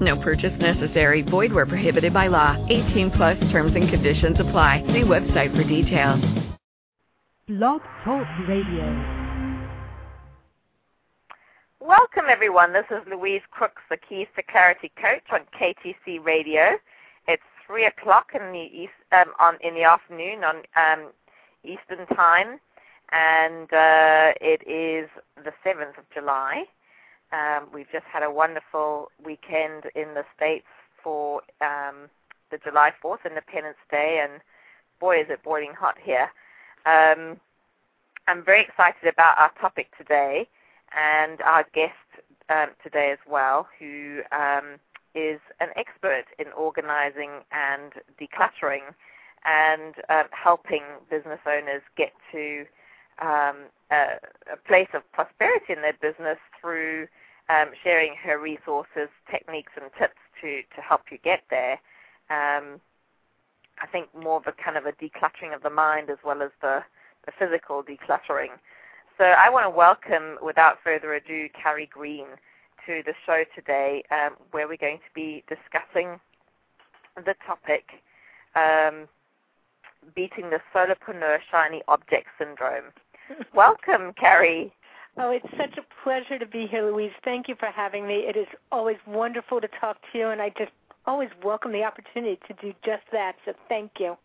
No purchase necessary. Void where prohibited by law. 18 plus terms and conditions apply. See website for details. Blog Talk Radio. Welcome, everyone. This is Louise Crooks, the Keys to Clarity coach on KTC Radio. It's three o'clock in the east um, on in the afternoon on um, Eastern Time, and uh, it is the seventh of July. Um, we've just had a wonderful weekend in the states for um, the July Fourth Independence Day, and boy, is it boiling hot here. Um, I'm very excited about our topic today and our guest um, today as well, who um, is an expert in organizing and decluttering and um, helping business owners get to um, a, a, place of prosperity in their business through um, sharing her resources, techniques, and tips to, to help you get there. Um, I think more of a kind of a decluttering of the mind as well as the, the physical decluttering. So I want to welcome, without further ado, Carrie Greene to the show today, um, where we're going to be discussing the topic um, beating the soulopreneur shiny object syndrome. welcome, Carrie. Oh, it's such a pleasure to be here, Louise. Thank you for having me. It is always wonderful to talk to you, and I just always welcome the opportunity to do just that. So thank you.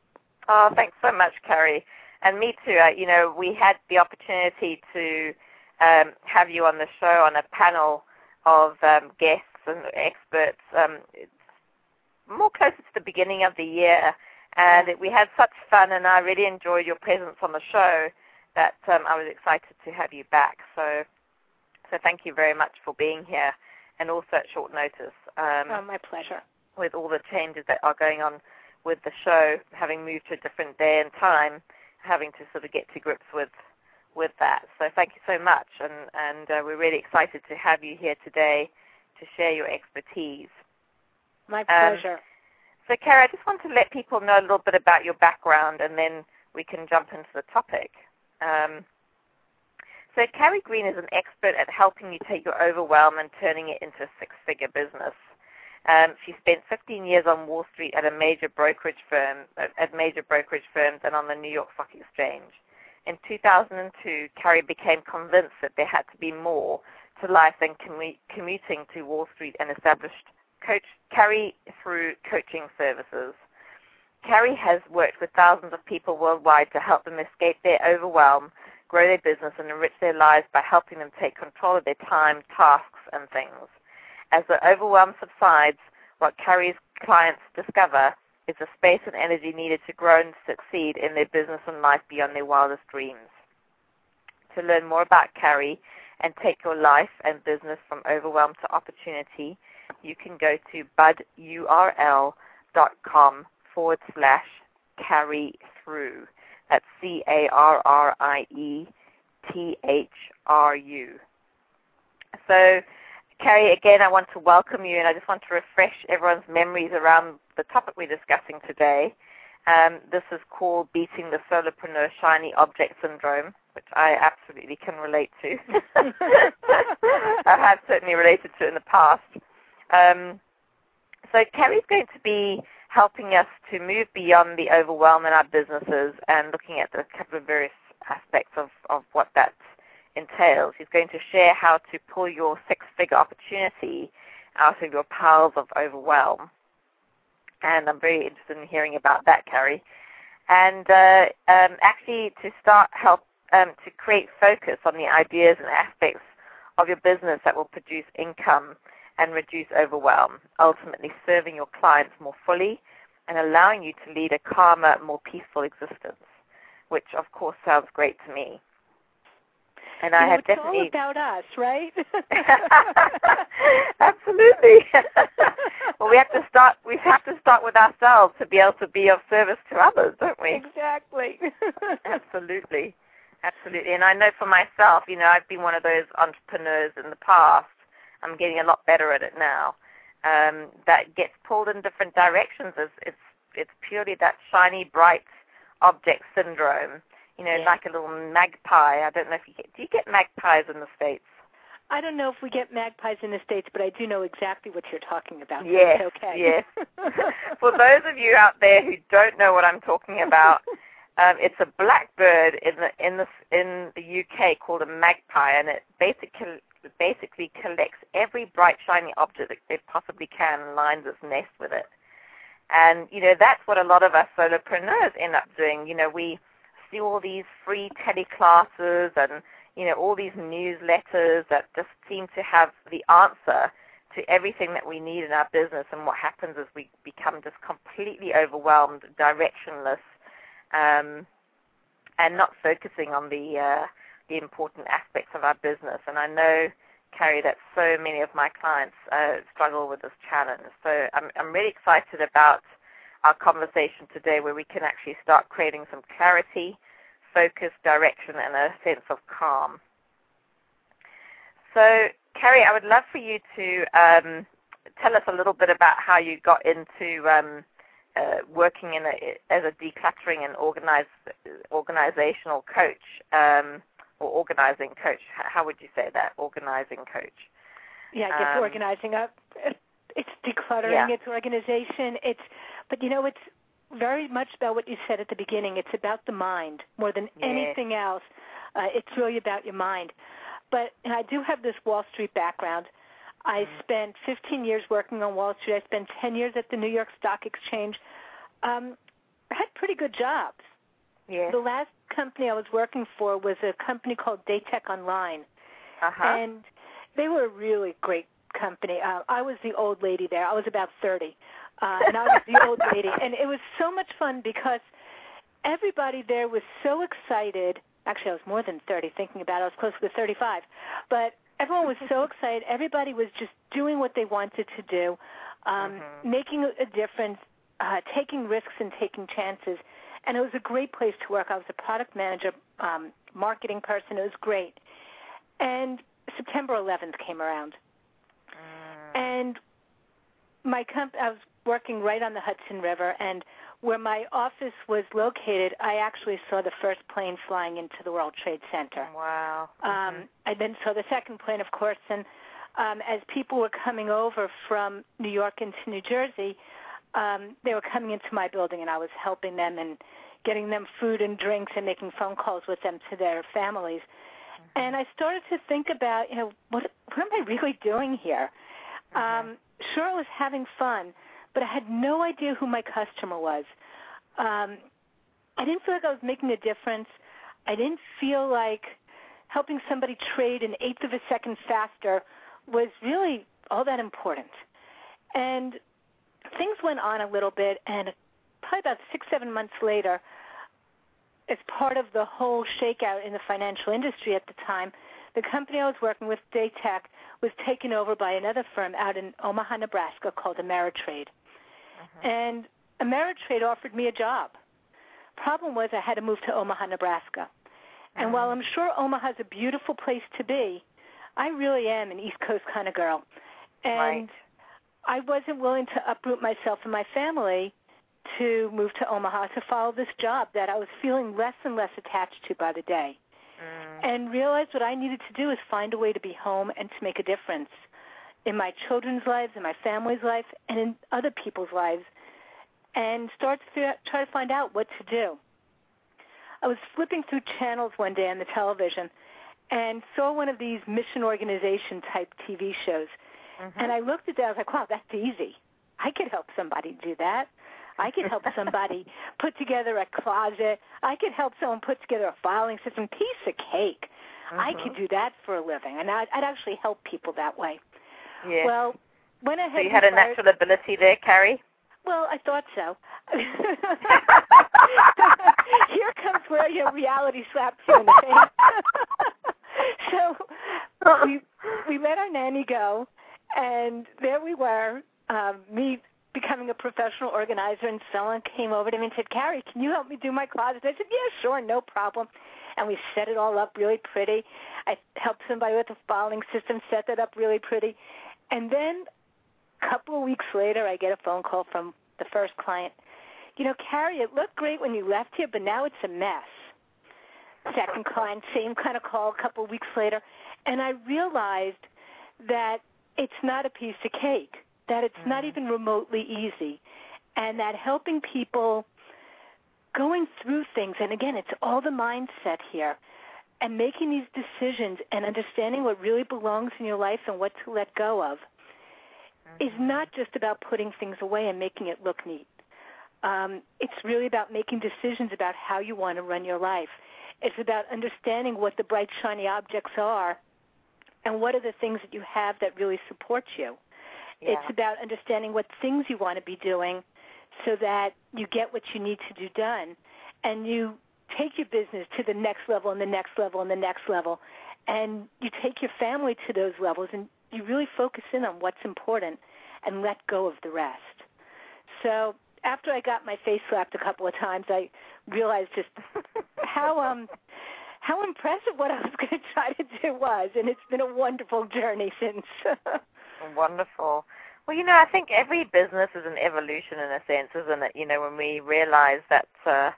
Oh, thanks so much, Carrie and me too. Uh, you know, we had the opportunity to um, have you on the show on a panel of um, guests and experts. Um, more closer to the beginning of the year, and we had such fun, and I really enjoyed your presence on the show. That um, I was excited to have you back. So, so thank you very much for being here, and also at short notice. Um, oh, my pleasure. With all the changes that are going on with the show, having moved to a different day and time, having to sort of get to grips with with that. So thank you so much, and and uh, we're really excited to have you here today to share your expertise. My um, pleasure. Um, so, Carrie, I just want to let people know a little bit about your background, and then we can jump into the topic. Um, so, Carrie Greene is an expert at helping you take your overwhelm and turning it into a six-figure business. Um, she spent 15 years on Wall Street at a major brokerage firm, at major brokerage firms, and on the New York Stock Exchange. In 2002, Carrie became convinced that there had to be more to life than commu- commuting to Wall Street and established coach Carrie through coaching services. Carrie has worked with thousands of people worldwide to help them escape their overwhelm, grow their business, and enrich their lives by helping them take control of their time, tasks, and things. As the overwhelm subsides, what Carrie's clients discover is the space and energy needed to grow and succeed in their business and life beyond their wildest dreams. To learn more about Carrie and take your life and business from overwhelm to opportunity, you can go to budurl.com forward slash carry through. That's C A R R I E T H R U. So Carrie, again, I want to welcome you, and I just want to refresh everyone's memories around the topic we're discussing today. Um, this is called Beating the Soulopreneur Shiny Object Syndrome, which I absolutely can relate to. I have certainly related to it in the past. Um, so Carrie's going to be helping us to move beyond the overwhelm in our businesses and looking at a couple of various aspects of, of what that entails. He's going to share how to pull your six figure opportunity out of your piles of overwhelm. And I'm very interested in hearing about that, Carrie. And uh, um, actually, to start help um, to create focus on the ideas and aspects of your business that will produce income and reduce overwhelm, ultimately serving your clients more fully and allowing you to lead a calmer, more peaceful existence, which of course sounds great to me and you I know, have it's definitely all about us, right? Absolutely. well, we have to start. We have to start with ourselves to be able to be of service to others, don't we? Exactly. Absolutely, absolutely. And I know for myself, you know, I've been one of those entrepreneurs in the past. I'm getting a lot better at it now. Um, that gets pulled in different directions. It's it's, it's purely that shiny, bright object syndrome. You know, Yeah. like a little magpie. I don't know if you get. Do you get magpies in the states? I don't know if we get magpies in the states, but I do know exactly what you're talking about. Yes, okay. yes. For those of you out there who don't know what I'm talking about, um, it's a blackbird in the in the in the UK called a magpie, and it basically basically collects every bright shiny object that it possibly can and lines its nest with it. And you know that's what a lot of us soulopreneurs end up doing. You know we see all these free teleclasses and you know all these newsletters that just seem to have the answer to everything that we need in our business. And what happens is we become just completely overwhelmed, directionless, um, and not focusing on the uh, important aspects of our business. And I know, Carrie, that so many of my clients uh, struggle with this challenge. So I'm I'm really excited about our conversation today, where we can actually start creating some clarity, focus, direction, and a sense of calm. So, Carrie, I would love for you to um, tell us a little bit about how you got into um, uh, working in a, as a decluttering and organizational coach um, or organizing coach. How would you say that? Organizing coach. Yeah, I guess Um, organizing up. It's decluttering. Yeah. It's organization. It's, but you know, it's very much about what you said at the beginning. It's about the mind more than Yes. anything else. Uh, it's really about your mind. But and I do have this Wall Street background. I Mm. spent 15 years working on Wall Street. I spent 10 years at the New York Stock Exchange. Um, I had pretty good jobs. Yes. The last company I was working for was a company called Datek Online Uh-huh. and they were a really great company. Uh, I was the old lady there. I was about 30, uh, and I was the old lady, and it was so much fun because everybody there was so excited. Actually, I was more than 30 thinking about it. I was closer to 35, but everyone was so excited. Everybody was just doing what they wanted to do, um, Mhm. making a- a difference, uh, taking risks and taking chances. And it was a great place to work. I was a product manager, um, marketing person. It was great. And September 11th came around, Mm. and my comp- I was working right on the Hudson River, and where my office was located, I actually saw the first plane flying into the World Trade Center. Wow. Um, Mhm. I then saw the second plane, of course, and um, as people were coming over from New York into New Jersey, um, they were coming into my building, and I was helping them and getting them food and drinks and making phone calls with them to their families. And I started to think about, you know, what what am I really doing here? Um, sure, I was having fun, but I had no idea who my customer was. Um, I didn't feel like I was making a difference. I didn't feel like helping somebody trade an eighth of a second faster was really all that important. And things went on a little bit, and probably about six, seven months later, as part of the whole shakeout in the financial industry at the time, the company I was working with, Datek, was taken over by another firm out in Omaha, Nebraska called Ameritrade. Mm-hmm. And Ameritrade offered me a job. Problem was I had to move to Omaha, Nebraska. And while mm. I'm sure Omaha's a beautiful place to be, I really am an East Coast kind of girl. And Right. I wasn't willing to uproot myself and my family to move to Omaha to follow this job that I was feeling less and less attached to by the day. Mm. And realized what I needed to do is find a way to be home and to make a difference in my children's lives, in my family's life, and in other people's lives, and start to try to find out what to do. I was flipping through channels one day on the television and saw one of these mission organization type TV shows. Mhm. And I looked at that. I was like, wow, that's easy. I could help somebody do that. I could help somebody put together a closet. I could help someone put together a filing system. Piece of cake. I Mhm. could do that for a living, and I'd, I'd actually help people that way. Yes. Well, went ahead. so you had a natural ability there, Carrie. Well, I thought so. Here comes where your reality slaps you in the face. so we we let our nanny go, and there we were uh, me becoming a professional organizer, and someone came over to me and said, "Carrie, can you help me do my closet?" I said, "Yeah, sure, no problem." And we set it all up really pretty. I helped somebody with the filing system set that up really pretty, and then a couple of weeks later, I get a phone call from the first client. You know, Carrie, it looked great when you left here, but now it's a mess. Second client, same kind of call a couple of weeks later, and I realized that it's not a piece of cake, that it's mm-hmm. not even remotely easy, and that helping people going through things, and again, it's all the mindset here, and making these decisions and understanding what really belongs in your life and what to let go of mm-hmm. is not just about putting things away and making it look neat. Um, it's really about making decisions about how you want to run your life. It's about understanding what the bright, shiny objects are and what are the things that you have that really support you. Yeah. It's about understanding what things you want to be doing so that you get what you need to do done and you take your business to the next level and the next level and the next level and you take your family to those levels and you really focus in on what's important and let go of the rest. So after I got my face slapped a couple of times, I realized just how um how impressive what I was going to try to do was, and it's been a wonderful journey since. wonderful. Well, you know, I think every business is an evolution in a sense, isn't it? You know, when we realize that, uh,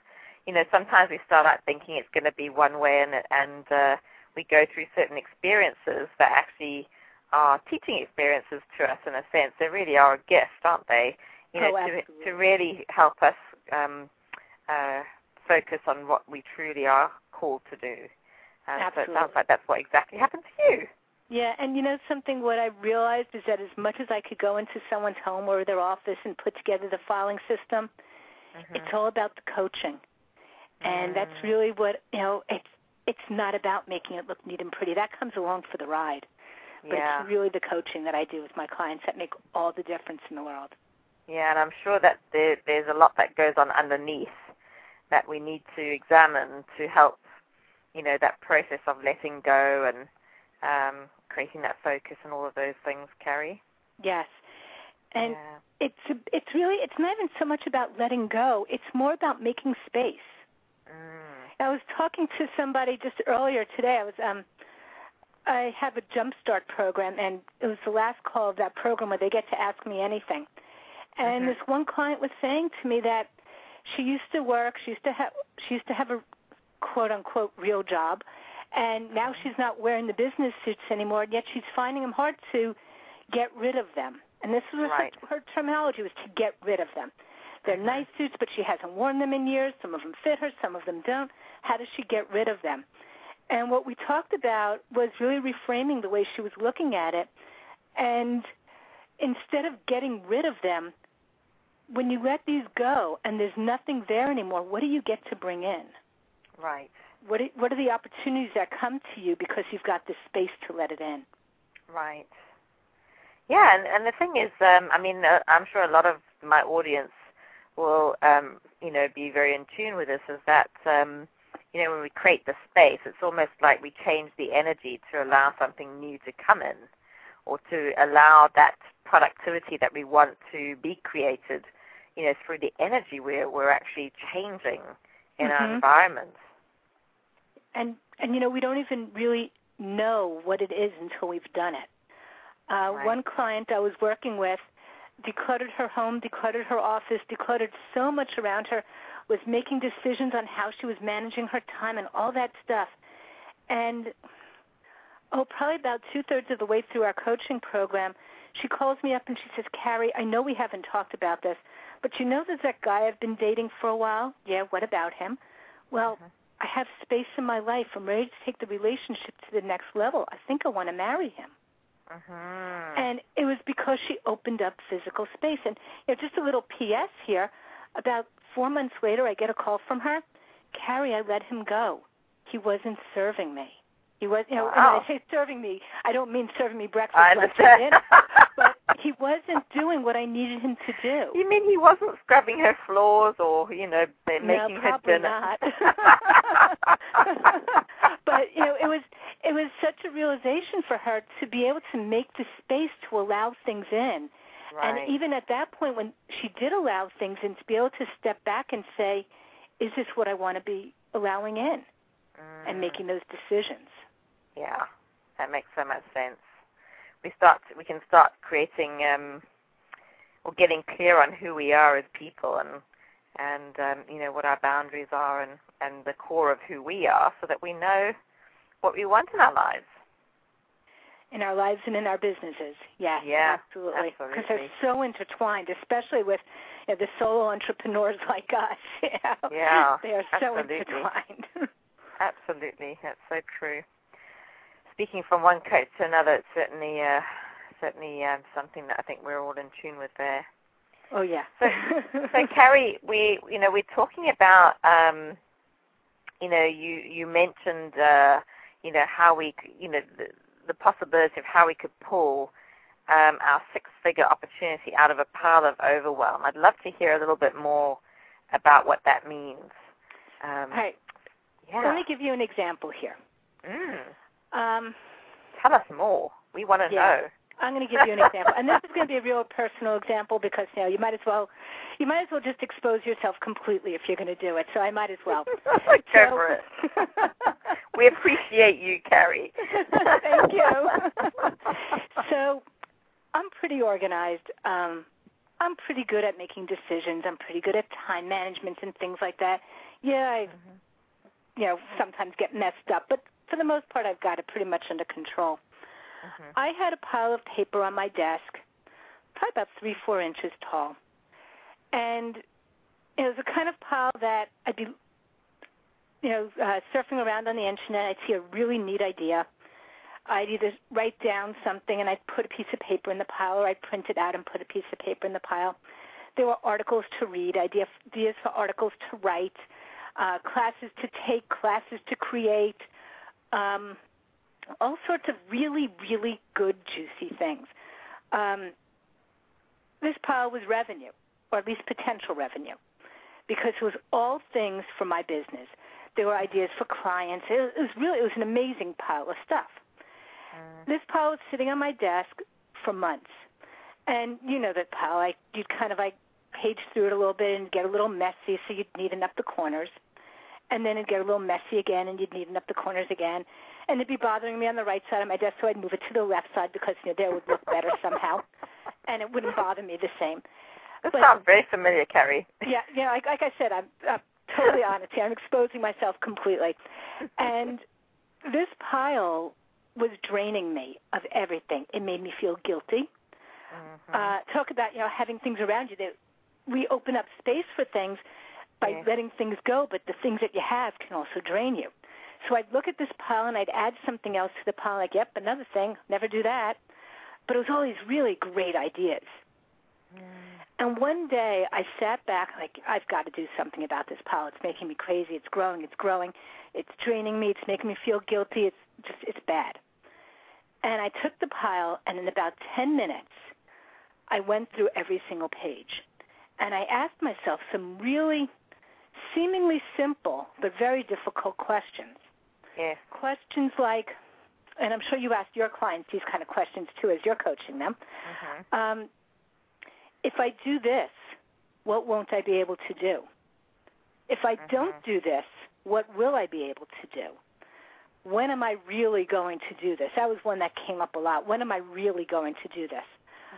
you know, sometimes we start out thinking it's going to be one way, and and uh, we go through certain experiences that actually are teaching experiences to us in a sense. They really are a gift, aren't they? You know, oh, to to really help us um, uh, focus on what we truly are called to do. Um, so it sounds like that's what exactly happened to you. Yeah, and you know something. What I realized is that as much as I could go into someone's home or their office and put together the filing system, mm-hmm. it's all about the coaching, and mm. that's really what you know. It's it's not about making it look neat and pretty. That comes along for the ride, but yeah. it's really the coaching that I do with my clients that make all the difference in the world. Yeah, and I'm sure that there, there's a lot that goes on underneath that we need to examine to help, you know, that process of letting go and um, creating that focus and all of those things, Carrie. Yes, and yeah. it's it's really it's not even so much about letting go. It's more about making space. Mm. I was talking to somebody just earlier today. I was um I have a jumpstart program, and it was the last call of that program where they get to ask me anything. And mm-hmm. this one client was saying to me that she used to work, she used to have she used to have a quote unquote real job, and now mm-hmm. she's not wearing the business suits anymore. And yet she's finding them hard to get rid of them. And this was right. her, her terminology was to get rid of them. They're mm-hmm. nice suits, but she hasn't worn them in years. Some of them fit her, some of them don't. How does she get rid of them? And what we talked about was really reframing the way she was looking at it. And instead of getting rid of them, when you let these go and there's nothing there anymore, what do you get to bring in? Right. What are, what are the opportunities that come to you because you've got the space to let it in? Right. Yeah, and, and the thing is, um, I mean, uh, I'm sure a lot of my audience will, um, you know, be very in tune with this. Is that, um, you know, when we create the space, it's almost like we change the energy to allow something new to come in, or to allow that productivity that we want to be created you know, through the energy we're we're actually changing in mm-hmm. our environment. And and you know, we don't even really know what it is until we've done it. Uh, right. One client I was working with decluttered her home, decluttered her office, decluttered so much around her, was making decisions on how she was managing her time and all that stuff. And oh, probably about two thirds of the way through our coaching program, she calls me up and she says, Carrie, I know we haven't talked about this, but you know there's that guy I've been dating for a while? Yeah, what about him? Well, mm-hmm. I have space in my life. I'm ready to take the relationship to the next level. I think I want to marry him. Mm-hmm. And it was because she opened up physical space. And you know, just a little P.S. here. About four months later, I get a call from her. Carrie, I let him go. He wasn't serving me. He was, you know, and when I say serving me, I don't mean serving me breakfast, I lunch, and dinner, but he wasn't doing what I needed him to do. You mean he wasn't scrubbing her floors or, you know, making no, her dinner? not. but you know, it was it was such a realization for her to be able to make the space to allow things in, Right. And even at that point, when she did allow things in, to be able to step back and say, "Is this what I want to be allowing in?" mm. and making those decisions. Yeah, that makes so much sense. We start. We can start creating um, or getting clear on who we are as people and and um, you know what our boundaries are and and the core of who we are, so that we know what we want in our lives. In our lives and in our businesses, yeah, Yeah, absolutely, because they're so intertwined, especially with you know, the solo entrepreneurs like us. You know? Yeah, they are so intertwined. Absolutely, that's so true. Speaking from one coach to another, it's certainly uh, certainly um, something that I think we're all in tune with there. oh yeah. So, so Carrie, we you know we're talking about um, you know you you mentioned uh, you know how we you know the, the possibility of how we could pull um, our six-figure opportunity out of a pile of overwhelm. I'd love to hear a little bit more about what that means. Um, All right, yeah. let me give you an example here. Mm. Um, Tell us more. We want to Yeah. know. I'm going to give you an example, and this is going to be a real personal example because you know you might as well, you might as well just expose yourself completely if you're going to do it. So I might as well. Go So- for it. we appreciate you, Carrie. Thank you. so I'm pretty organized. Um, I'm pretty good at making decisions. I'm pretty good at time management and things like that. Yeah, I, you know, sometimes get messed up, but for the most part, I've got it pretty much under control. Mhm. I had a pile of paper on my desk, probably about three, four inches tall, and it was the kind of pile that I'd be, you know, uh, surfing around on the internet. I'd see a really neat idea. I'd either write down something and I'd put a piece of paper in the pile, or I'd print it out and put a piece of paper in the pile. There were articles to read, idea, ideas for articles to write, uh, classes to take, classes to create. Um, all sorts of really, really good, juicy things. Um, this pile was revenue, or at least potential revenue, because it was all things for my business. There were ideas for clients. It, was really, it was an amazing pile of stuff. This pile was sitting on my desk for months, and you know that pile. I you'd kind of like page through it a little bit and get a little messy, so you'd neaten up the corners, and then it'd get a little messy again, and you'd neaten up the corners again, and it'd be bothering me on the right side of my desk, so I'd move it to the left side because you know there would look better somehow, and it wouldn't bother me the same. That But- sounds very familiar, Carrie. Yeah, yeah. Like, like I said, I'm, I'm totally honest here. I'm exposing myself completely, and this pile was draining me of everything. It made me feel guilty. Mhm. Uh, talk about you know having things around you that we open up space for things by Yeah. letting things go, but the things that you have can also drain you. So I'd look at this pile and I'd add something else to the pile. Like, yep, another thing. Never do that. But it was all these really great ideas. Mm. And one day I sat back like I've got to do something about this pile. It's making me crazy. It's growing. It's growing. It's draining me. It's making me feel guilty. It's just it's bad. And I took the pile and in about 10 minutes I went through every single page. And I asked myself some really seemingly simple but very difficult questions. Yes. Questions like and I'm sure you ask your clients these kind of questions too as you're coaching them. Mhm. Um, if I do this, what won't I be able to do? If I don't Mhm. do this, what will I be able to do? When am I really going to do this? That was one that came up a lot. When am I really going to do this?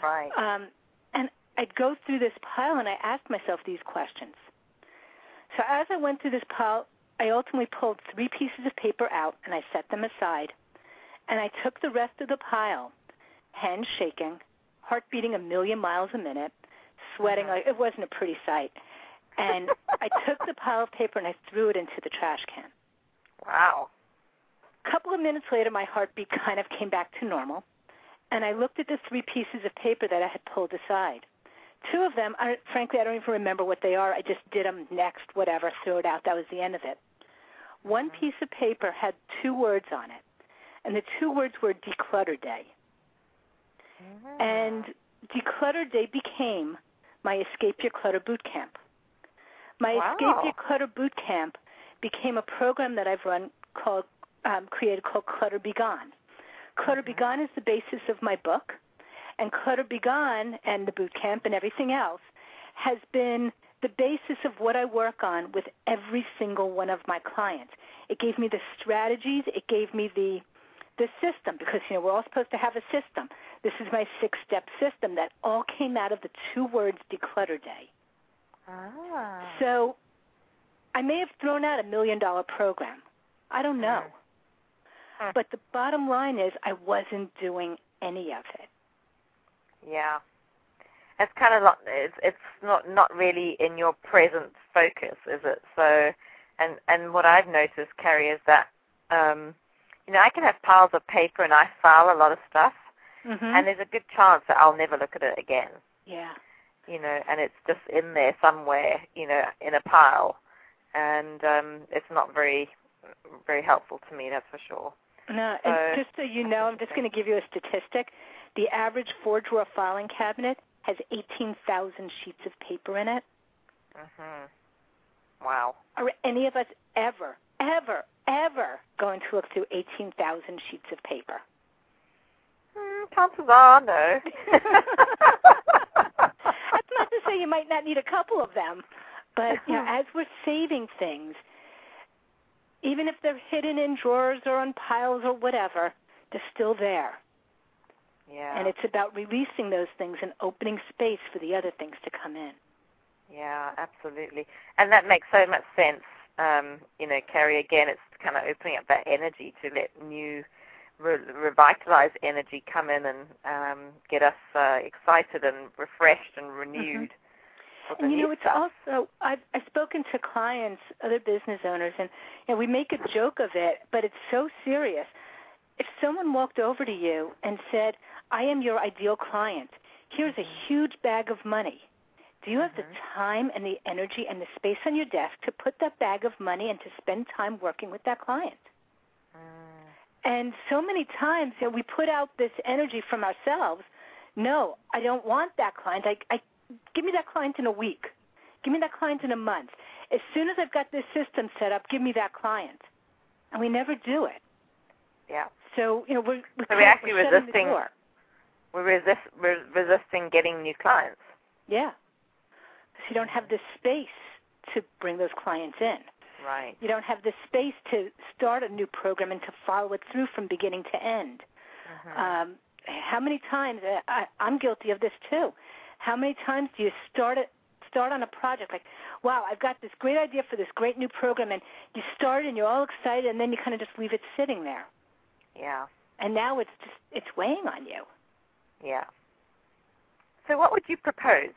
Right. Um, and I'd go through this pile and I asked myself these questions. So as I went through this pile, I ultimately pulled three pieces of paper out and I set them aside. And I took the rest of the pile, hands shaking, heart beating a million miles a minute, sweating like it wasn't a pretty sight. And I took the pile of paper and I threw it into the trash can. wow. A couple of minutes later, my heartbeat kind of came back to normal, and I looked at the three pieces of paper that I had pulled aside. Two of them, I, frankly, I don't even remember what they are. I just did them next, whatever, threw it out. That was the end of it. One piece of paper had two words on it, and the two words were Declutter Day. And Declutter Day became my Escape Your Clutter Boot Camp. My Wow. Escape Your Clutter Boot Camp became a program that I've run called um, created called Clutter Be Gone. Clutter Be Gone is the basis of my book, And Clutter Be Gone and the boot camp and everything else has been the basis of what I work on with every single one of my clients. It gave me the strategies, it gave me the the system because you know we're all supposed to have a system. This is my six-step system that all came out of the two words declutter day. Ah. So I may have thrown out a million dollar program. I don't know. Hmm. But the bottom line is I wasn't doing any of it. Yeah. It's kind of not. It's it's not not really in your present focus, is it? So, and and what I've noticed, Carrie, is that um, you know I can have piles of paper and I file a lot of stuff, Mm-hmm. and there's a good chance that I'll never look at it again. yeah. You know, and it's just in there somewhere, you know, in a pile, and um, it's not very very helpful to me. That's for sure. No, So- and just so you know, I'm just going to give you a statistic. The average four drawer filing cabinet has 18,000 sheets of paper in it. Mhm. Wow. Are any of us ever, ever, ever going to look through 18,000 sheets of paper? Mm, chances are no. That's not to say you might not need a couple of them, but you know, as we're saving things, even if they're hidden in drawers or on piles or whatever, they're still there. Yeah. And it's about releasing those things and opening space for the other things to come in. Yeah, absolutely. And that makes so much sense. Um, you know, Carrie, again, it's kind of opening up that energy to let new, re- revitalized energy come in and um, get us uh, excited and refreshed and renewed. for the And you know, it's stuff. also I've I've spoken to clients, other business owners, and you know, we make a joke of it, but it's so serious. If someone walked over to you and said, "I am your ideal client. Here's a mm-hmm. huge bag of money. Do you have the mm-hmm. time and the energy and the space on your desk to put that bag of money and to spend time working with that client?" Mm. And so many times, you know, we put out this energy from ourselves. No, I don't want that client. I, I give me that client in a week. Give me that client in a month. As soon as I've got this system set up, give me that client. And we never do it. Yeah. So you know, we're we're, So we're actually we're resisting- The door. We're, resist, we're resisting getting new clients. Yeah, because you don't have the space to bring those clients in. Right. You don't have the space to start a new program and to follow it through from beginning to end. Mhm. Um, how many times uh, I, I'm guilty of this too? How many times do you start it? Start on a project like, wow, I've got this great idea for this great new program, and you start and you're all excited, and then you kind of just leave it sitting there, yeah. and now it's just it's weighing on you. Yeah. So what would you propose?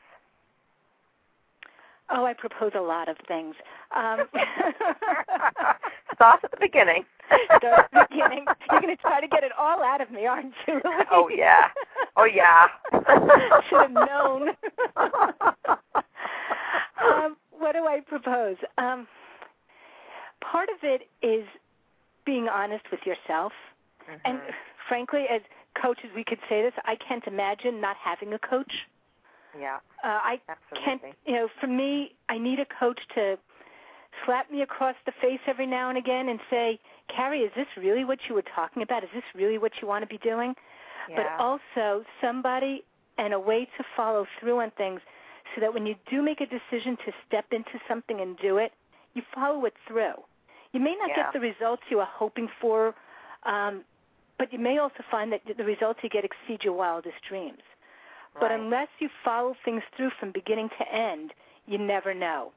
Oh, I propose a lot of things. Um, Start at the beginning. Start at the beginning. You're going to try to get it all out of me, aren't you? Louise? Oh, yeah. Oh, yeah. Should have known. um, what do I propose? Um, part of it is being honest with yourself. And Mhm. frankly, as coaches, we could say this. I can't imagine not having a coach. yeah, Uh, I can't, you know, for me, I need a coach to slap me across the face every now and again and say, Carrie, is this really what you were talking about? Is this really what you want to be doing? Yeah. But also somebody and a way to follow through on things so that when you do make a decision to step into something and do it, you follow it through. You may not Yeah. get the results you are hoping for, um, but you may also find that the results you get exceed your wildest dreams. But unless you follow things through from beginning to end, you never know.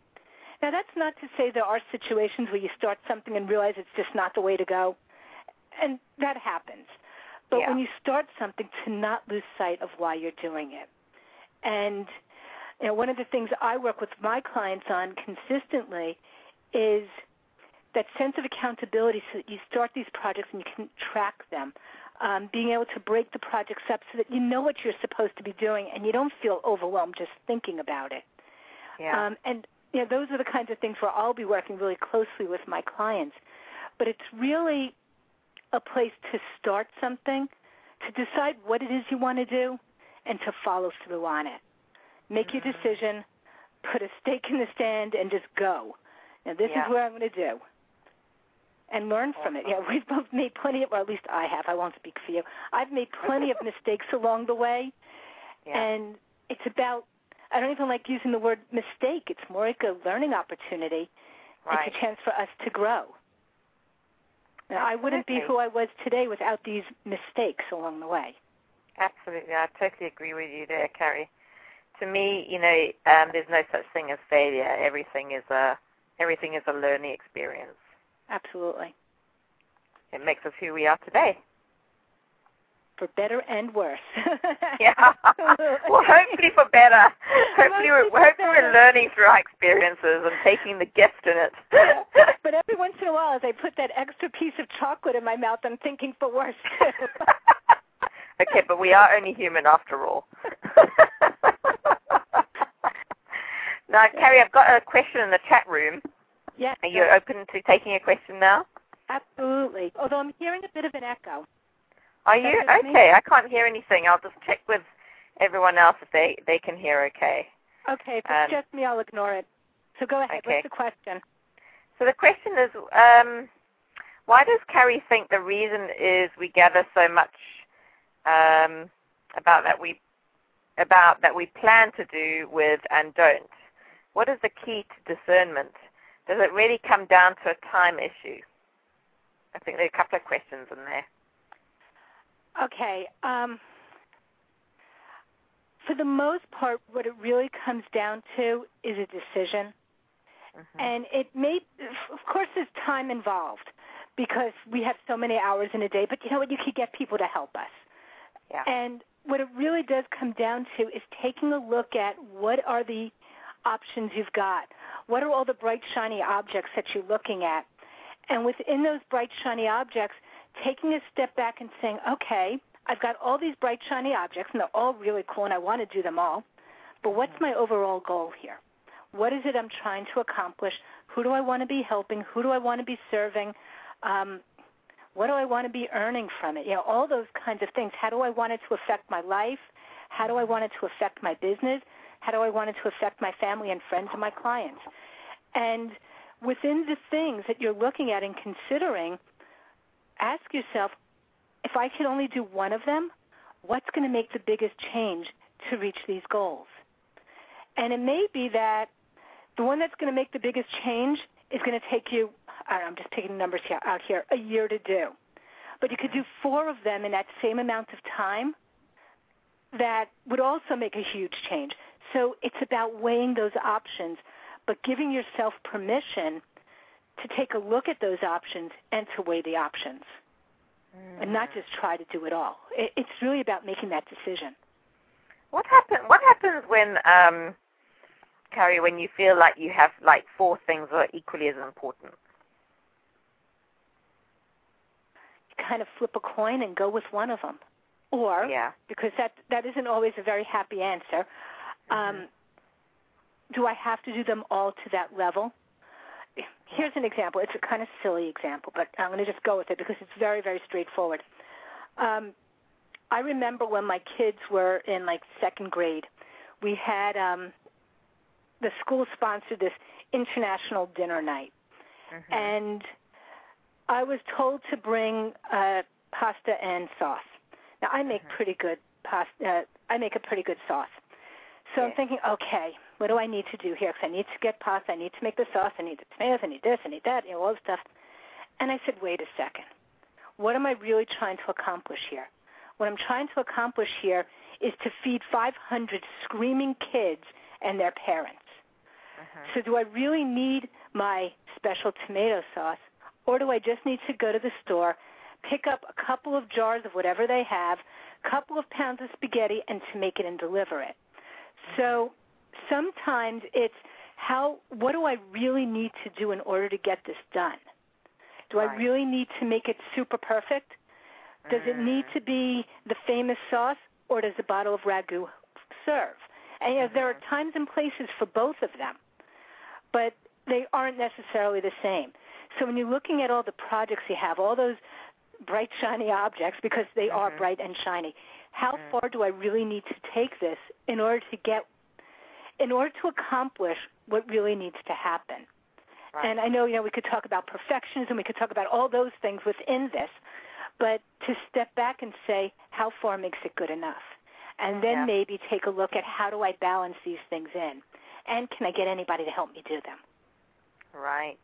Now, that's not to say there are situations where you start something and realize it's just not the way to go, and that happens. But Yeah. when you start something, to not lose sight of why you're doing it. And you know, one of the things I work with my clients on consistently is that sense of accountability so that you start these projects and you can track them. Um, being able to break the projects up so that you know what you're supposed to be doing and you don't feel overwhelmed just thinking about it. yeah. Um, and you know, those are the kinds of things where I'll be working really closely with my clients. But it's really a place to start something, to decide what it is you want to do, and to follow through on it. Make your decision, put a stake in the stand, and just go. Now, this Yeah. is what I'm going to do. And learn from it. Yeah, we've both made plenty of, or at least I have. I won't speak for you. I've made plenty of mistakes along the way, Yeah. And it's about I don't even like using the word mistake. It's more like a learning opportunity. right. It's a chance for us to grow. Now, I wouldn't be who I was today without these mistakes along the way. Absolutely, I totally agree with you there, Carrie. To me, you know, um, there's no such thing as failure. Everything is a everything is a learning experience. Absolutely. It makes us who we are today. For better and worse. Yeah. well, hopefully for better. Hopefully, we're, hopefully we're learning through our experiences and taking the gift in it. but every once in a while, as I put that extra piece of chocolate in my mouth, I'm thinking for worse too. okay, but we are only human after all. now, Carrie, I've got a question in the chat room. Yes, Are you open to taking a question now? absolutely. Although I'm hearing a bit of an echo. Are you? That's me. Okay, I can't hear anything. I'll just check with everyone else if they, they can hear okay. Okay, if it's Um, just me, I'll ignore it. So go ahead. okay. What's the question? So the question is, um, why does Carrie think the reason is we gather so much um, about that we about that we plan to do with and don't? What is the key to discernment? Does it really come down to a time issue? I think there are a couple of questions in there. Okay. Um, for the most part, what it really comes down to is a decision. Mhm. And it may, of course, there's time involved because we have so many hours in a day, but you know what? You could get people to help us. Yeah. And what it really does come down to is taking a look at what are the options you've got. What are all the bright, shiny objects that you're looking at? And within those bright, shiny objects, taking a step back and saying, okay, I've got all these bright, shiny objects, and they're all really cool, and I want to do them all. But what's my overall goal here? What is it I'm trying to accomplish? Who do I want to be helping? Who do I want to be serving? Um, what do I want to be earning from it? You know, all those kinds of things. How do I want it to affect my life? How do I want it to affect my business? How do I want it to affect my family and friends and my clients? And within the things that you're looking at and considering, ask yourself, if I could only do one of them, what's going to make the biggest change to reach these goals? And it may be that the one that's going to make the biggest change is going to take you, I I'm just picking numbers here, out here, a year to do. But you could do four of them in that same amount of time that would also make a huge change. So it's about weighing those options, but giving yourself permission to take a look at those options and to weigh the options and not just try to do it all. It, it's really about making that decision. What happen? What happens when, um, Carrie, when you feel like you have like four things that are equally as important? You kind of flip a coin and go with one of them. Or, Yeah. because that, that isn't always a very happy answer, um, do I have to do them all to that level? Here's an example. It's a kind of silly example, but I'm going to just go with it because it's very, very straightforward. Um, I remember when my kids were in like second grade, we had um, the school sponsored this international dinner night, Mhm. and I was told to bring uh, pasta and sauce. Now I make Mhm. pretty good pasta. Uh, I make a pretty good sauce. So I'm thinking, okay, what do I need to do here? Because I need to get pasta, I need to make the sauce, I need the tomatoes, I need this, I need that, you know, all this stuff. And I said, wait a second. What am I really trying to accomplish here? What I'm trying to accomplish here is to feed 500 screaming kids and their parents. Mhm. So do I really need my special tomato sauce, or do I just need to go to the store, pick up a couple of jars of whatever they have, a couple of pounds of spaghetti, and to make it and deliver it? So sometimes it's how what do I really need to do in order to get this done? Do I really need to make it super perfect? Does it need to be the famous sauce, or does a bottle of ragu serve? And you know, there are times and places for both of them, but they aren't necessarily the same. So when you're looking at all the projects you have, all those bright, shiny objects, because they are Mhm. bright and shiny, how Mhm. far do I really need to take this in order to get, in order to accomplish what really needs to happen? Right. And I know, you know, we could talk about perfectionism, we could talk about all those things within this, but to step back and say, how far makes it good enough? and then Yeah. maybe take a look at how do I balance these things in, and can I get anybody to help me do them? Right.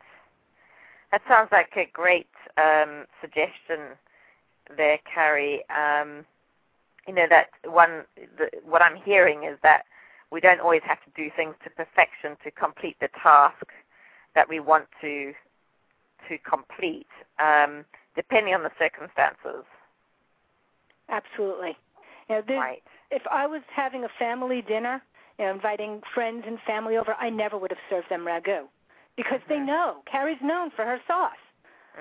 That sounds like a great um, suggestion there, Carrie. Um, you know that one. The, what I'm hearing is that we don't always have to do things to perfection to complete the task that we want to to complete, um, depending on the circumstances. Absolutely. You know, Right. if I was having a family dinner, you know, inviting friends and family over, I never would have served them ragu because they Mhm. know Carrie's known for her sauce.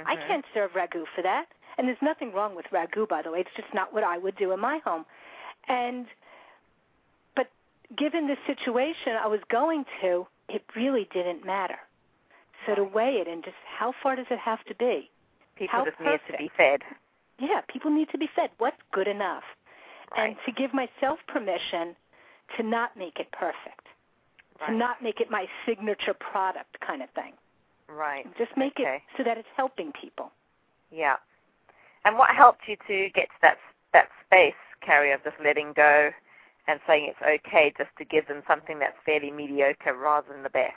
I Mhm. can't serve ragu for that. And there's nothing wrong with ragu, by the way. It's just not what I would do in my home. And but given the situation I was going to, it really didn't matter. So to weigh it and just how far does it have to be? People how just need to be fed. Yeah, people need to be fed. What's good enough? Right. And to give myself permission to not make it perfect, to not make it my signature product kind of thing. Right. Just make Okay. it so that it's helping people. Yeah. And what helped you to get to that that space, Carrie, of just letting go and saying it's okay just to give them something that's fairly mediocre rather than the best?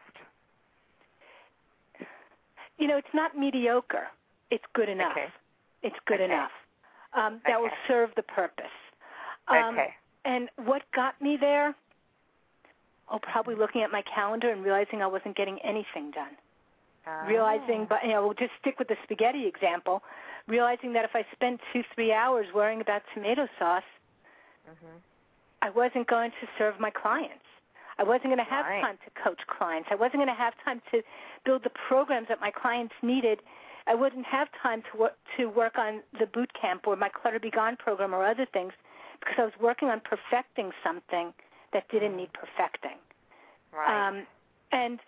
You know, it's not mediocre. It's good enough. Okay. It's good Okay. enough. Um, that will serve the purpose. Um, okay. And what got me there? Oh, probably looking at my calendar and realizing I wasn't getting anything done. realizing Ah. but you know we'll just stick with the spaghetti example realizing that if i spent two three hours worrying about tomato sauce Mhm. i wasn't going to serve my clients i wasn't going to have Right. time to coach clients i wasn't going to have time to build the programs that my clients needed i wouldn't have time to work to work on the boot camp or my clutter be gone program or other things because i was working on perfecting something that didn't need perfecting Right. um, and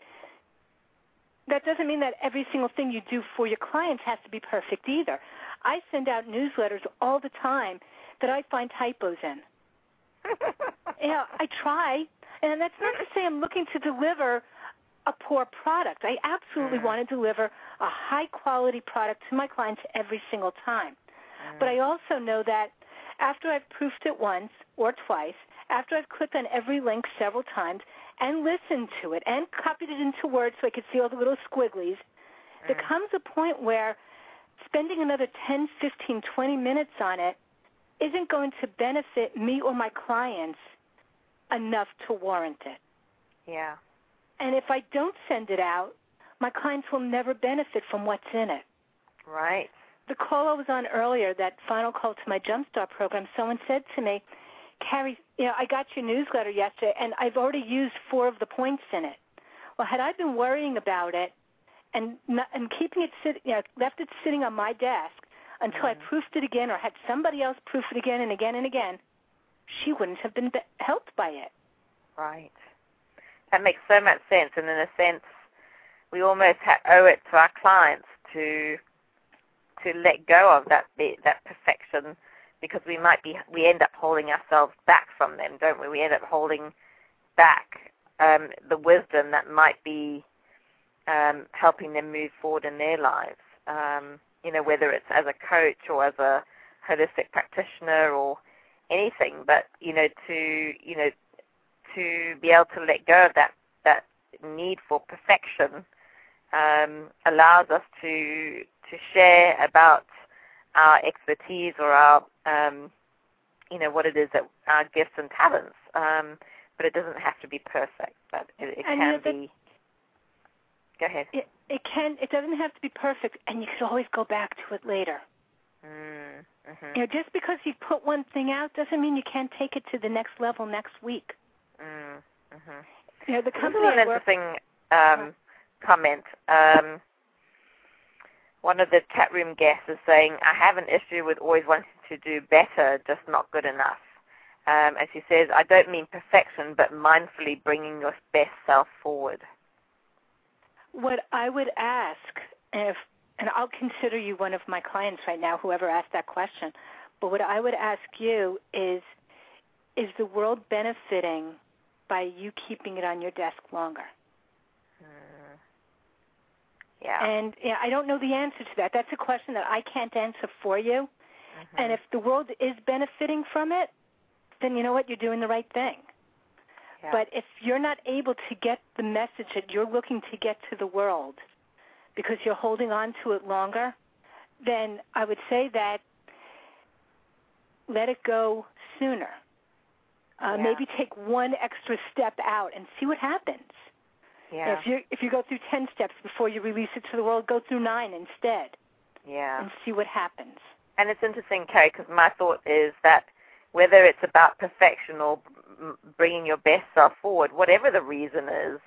that doesn't mean that every single thing you do for your clients has to be perfect either. I send out newsletters all the time that I find typos in. You know, I try, and that's not to say I'm looking to deliver a poor product. I absolutely Mm. want to deliver a high quality product to my clients every single time. Mm. But I also know that after I've proofed it once or twice, after I've clicked on every link several times and listened to it and copied it into Word so I could see all the little squigglies, there Mm. comes a point where spending another 10, 15, 20 minutes on it isn't going to benefit me or my clients enough to warrant it. yeah. And if I don't send it out, my clients will never benefit from what's in it. Right. the call I was on earlier, that final call to my Jumpstart program, someone said to me, Carrie, you know, I got your newsletter yesterday, and I've already used four of the points in it. Well, had I been worrying about it and not, and keeping it sit, you know, left it sitting on my desk until I Mhm. proofed it again, or had somebody else proof it again and again and again, she wouldn't have been be- helped by it. Right. That makes so much sense, and in a sense, we almost ha- owe it to our clients to to let go of that that perfection, because we might be we end up holding ourselves back from them, don't we? We end up holding back um, the wisdom that might be um, helping them move forward in their lives. Um, you know, whether it's as a coach or as a holistic practitioner or anything, but you know, to you know, to be able to let go of that that need for perfection um, allows us to to share about our expertise or our um, you know what it is that our gifts and talents. Um, but it doesn't have to be perfect. But it, it can be. Go ahead. It it can it doesn't have to be perfect, and you could always go back to it later. Mm, mhm. You know, just because you put one thing out doesn't mean you can't take it to the next level next week. Mm, mhm. You know, the This is company an interesting um, comment. Um, one of the chat room guests is saying, I have an issue with always wanting to do better, just not good enough. Um, and she says, I don't mean perfection, but mindfully bringing your best self forward. what I would ask if and I'll consider you one of my clients right now, whoever asked that question. But what I would ask you is is the world benefiting by you keeping it on your desk longer? Yeah. And you know, I don't know the answer to that. That's a question that I can't answer for you. Mhm. And if the world is benefiting from it, then you know what? You're doing the right thing. Yeah. But if you're not able to get the message that you're looking to get to the world because you're holding on to it longer, then I would say that let it go sooner. Uh, Yeah. Maybe take one extra step out and see what happens. Yeah. If you if you go through ten steps before you release it to the world, go through nine instead yeah. and see what happens. And it's interesting, Carrie, because my thought is that whether it's about perfection or bringing your best self forward, whatever the reason is,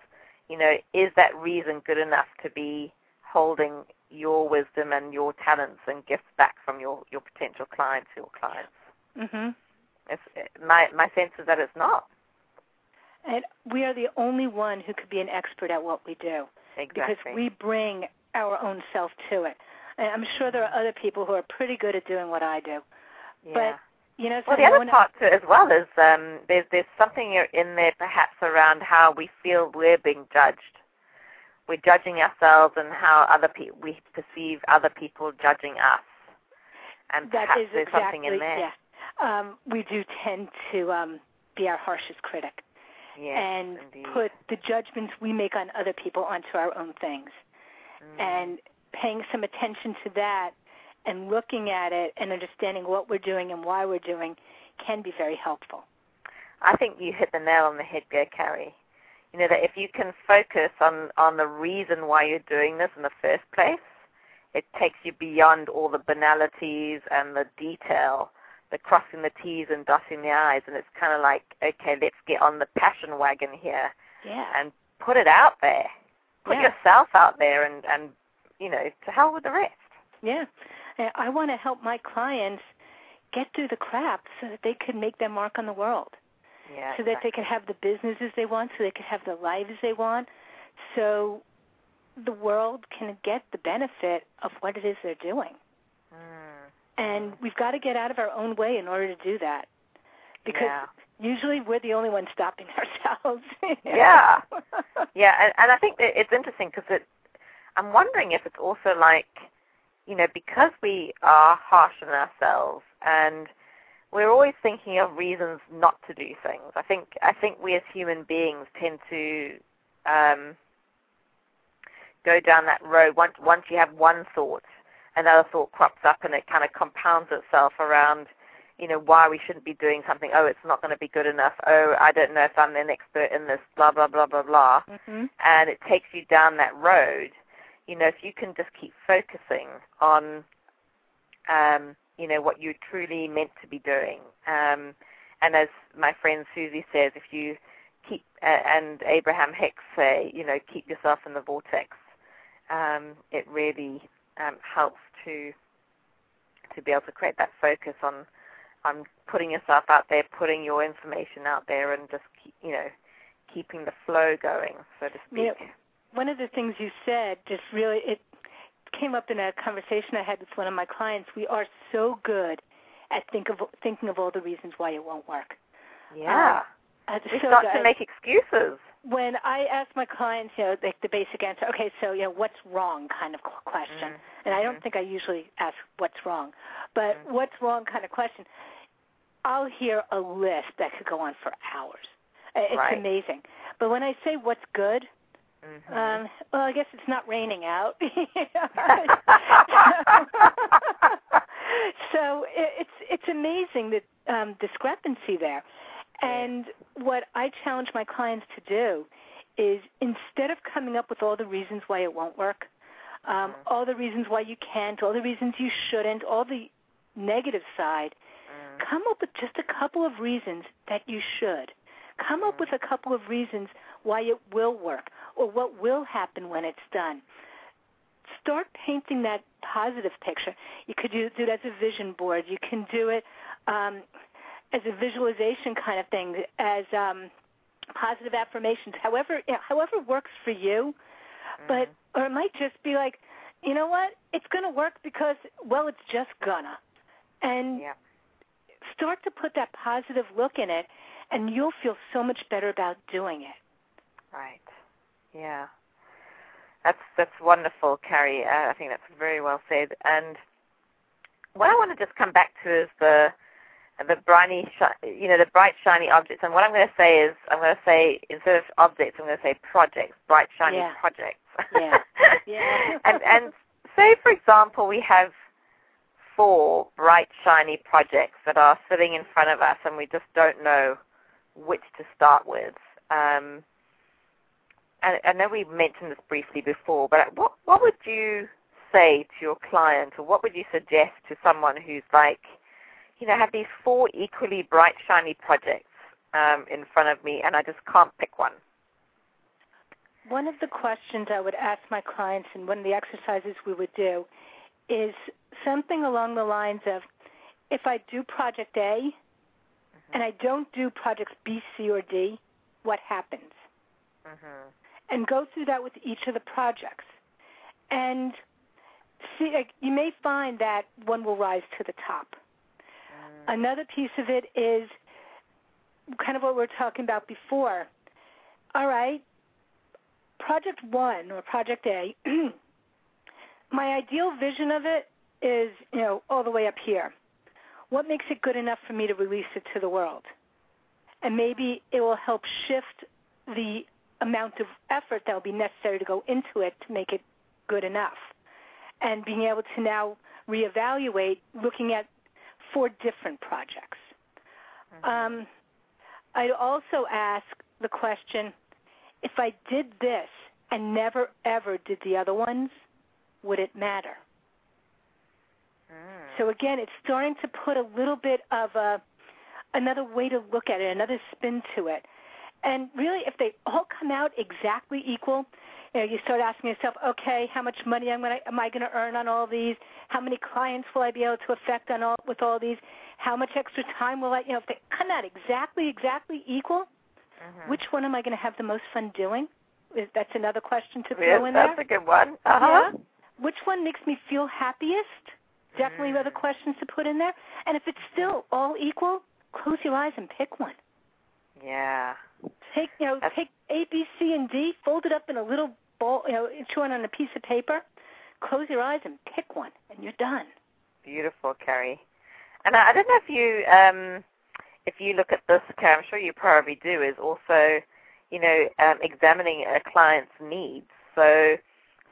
you know, is that reason good enough to be holding your wisdom and your talents and gifts back from your your potential clients, your clients? Mhm. It's, my my sense is that it's not And we are the only one who could be an expert at what we do exactly. because we bring our own self to it. And I'm sure there are other people who are pretty good at doing what I do. yeah. But you know, so Well, the other part to it as well is um, there's there's something in there perhaps around how we feel we're being judged. We're judging ourselves and how other people we perceive other people judging us, and that perhaps is there's exactly something in there. yeah. Um, we do tend to um, be our harshest critic Yes, and indeed. put the judgments we make on other people onto our own things. Mm. And paying some attention to that and looking at it and understanding what we're doing and why we're doing can be very helpful. I think you hit the nail on the head there, Carrie. You know that if you can focus on on the reason why you're doing this in the first place, it takes you beyond all the banalities and the detail, the crossing the T's and dotting the I's, and it's kind of like, okay, let's get on the passion wagon here Yeah. and put it out there. Put Yeah. yourself out there, and and you know, to hell with the rest. Yeah. I want to help my clients get through the crap so that they can make their mark on the world. Yeah. so that they can have the businesses they want, so they can have the lives they want, so the world can get the benefit of what it is they're doing. And we've got to get out of our own way in order to do that. Because yeah. usually we're the only ones stopping ourselves. you know? Yeah. Yeah, and, and I think it's interesting because it. I'm wondering if it's also like, you know, because we are harsh on ourselves and we're always thinking of reasons not to do things. I think I think we as human beings tend to um, go down that road. Once once you have one thought, another thought crops up, and it kind of compounds itself around you know, why we shouldn't be doing something. Oh, it's not going to be good enough. Oh, I don't know if I'm an expert in this, blah, blah, blah, blah, blah. hmm And it takes you down that road. You know, if you can just keep focusing on, um, you know, what you're truly meant to be doing. Um, and as my friend Susie says, if you keep, uh, and Abraham Hicks say, you know, keep yourself in the vortex, um, it really um, helps to to be able to create that focus on on putting yourself out there, putting your information out there, and just keep, you know keeping the flow going, so to speak. Yeah. One of the things you said just really it came up in a conversation I had with one of my clients. We are so good at think of thinking of all the reasons why it won't work. Yeah, Uh, we so start good. to make excuses. When I ask my clients, you know, like the basic answer, okay, so you know, what's wrong kind of question, Mm. and I don't Mhm. think I usually ask what's wrong, but Mhm. what's wrong kind of question, I'll hear a list that could go on for hours. It's Right. amazing. But when I say what's good, Mhm. um, well, I guess it's not raining out. so it, it's it's amazing the um, discrepancy there. And what I challenge my clients to do is instead of coming up with all the reasons why it won't work, um, Mhm. all the reasons why you can't, all the reasons you shouldn't, all the negative side, Mm. come up with just a couple of reasons that you should. Come up Mhm. with a couple of reasons why it will work or what will happen when it's done. Start painting that positive picture. You could do, do it as a vision board. You can do it um, as a visualization kind of thing, as um, positive affirmations. However, you know, however works for you. But or it might just be like, you know what? It's going to work because well, it's just gonna. And yeah. start to put that positive look in it, and you'll feel so much better about doing it. Right. Yeah. That's that's wonderful, Carrie. Uh, I think that's very well said. And what I want to just come back to is the the briny, you know, the bright shiny objects. And what I'm going to say is, I'm going to say instead of objects, I'm going to say projects, bright shiny Yeah. projects. Yeah. Yeah. and and say for example, we have four bright shiny projects that are sitting in front of us, and we just don't know which to start with. Um, and I know we mentioned this briefly before, but what what would you say to your client, or what would you suggest to someone who's like, you know, have these four equally bright shiny projects um, in front of me, and I just can't pick one? One of the questions I would ask my clients and one of the exercises we would do is something along the lines of if I do project A and I don't do projects B, C, or D, what happens? Mm-hmm. And go through that with each of the projects. And see, you may find that one will rise to the top. Another piece of it is kind of what we were talking about before. All right, project one or project A, my ideal vision of it is, you know, all the way up here. What makes it good enough for me to release it to the world? And maybe it will help shift the amount of effort that will be necessary to go into it to make it good enough. And being able to now reevaluate looking at four different projects. Um, I'd also ask the question if I did this and never ever did the other ones, would it matter? So again, it's starting to put a little bit of a another way to look at it, another spin to it. And really, if they all come out exactly equal, you know, you start asking yourself, okay, how much money am, gonna, am I going to earn on all these? How many clients will I be able to affect on all with all these? How much extra time will I? You know, if they come out exactly, exactly equal, Mm-hmm. which one am I going to have the most fun doing? Is, that's another question to Yes, throw in that's there. That's a good one. Uh-huh. Yeah. Which one makes me feel happiest? Definitely Mm. other questions to put in there. And if it's still all equal, close your eyes and pick one. Yeah. Take you know, take A, B, C, and D, fold it up in a little ball, you know, chew it on a piece of paper. Close your eyes and pick one, and you're done. Beautiful, Carrie. And I, I don't know if you um, if you look at this, Carrie, I'm sure you probably do, is also, you know, um, examining a client's needs. So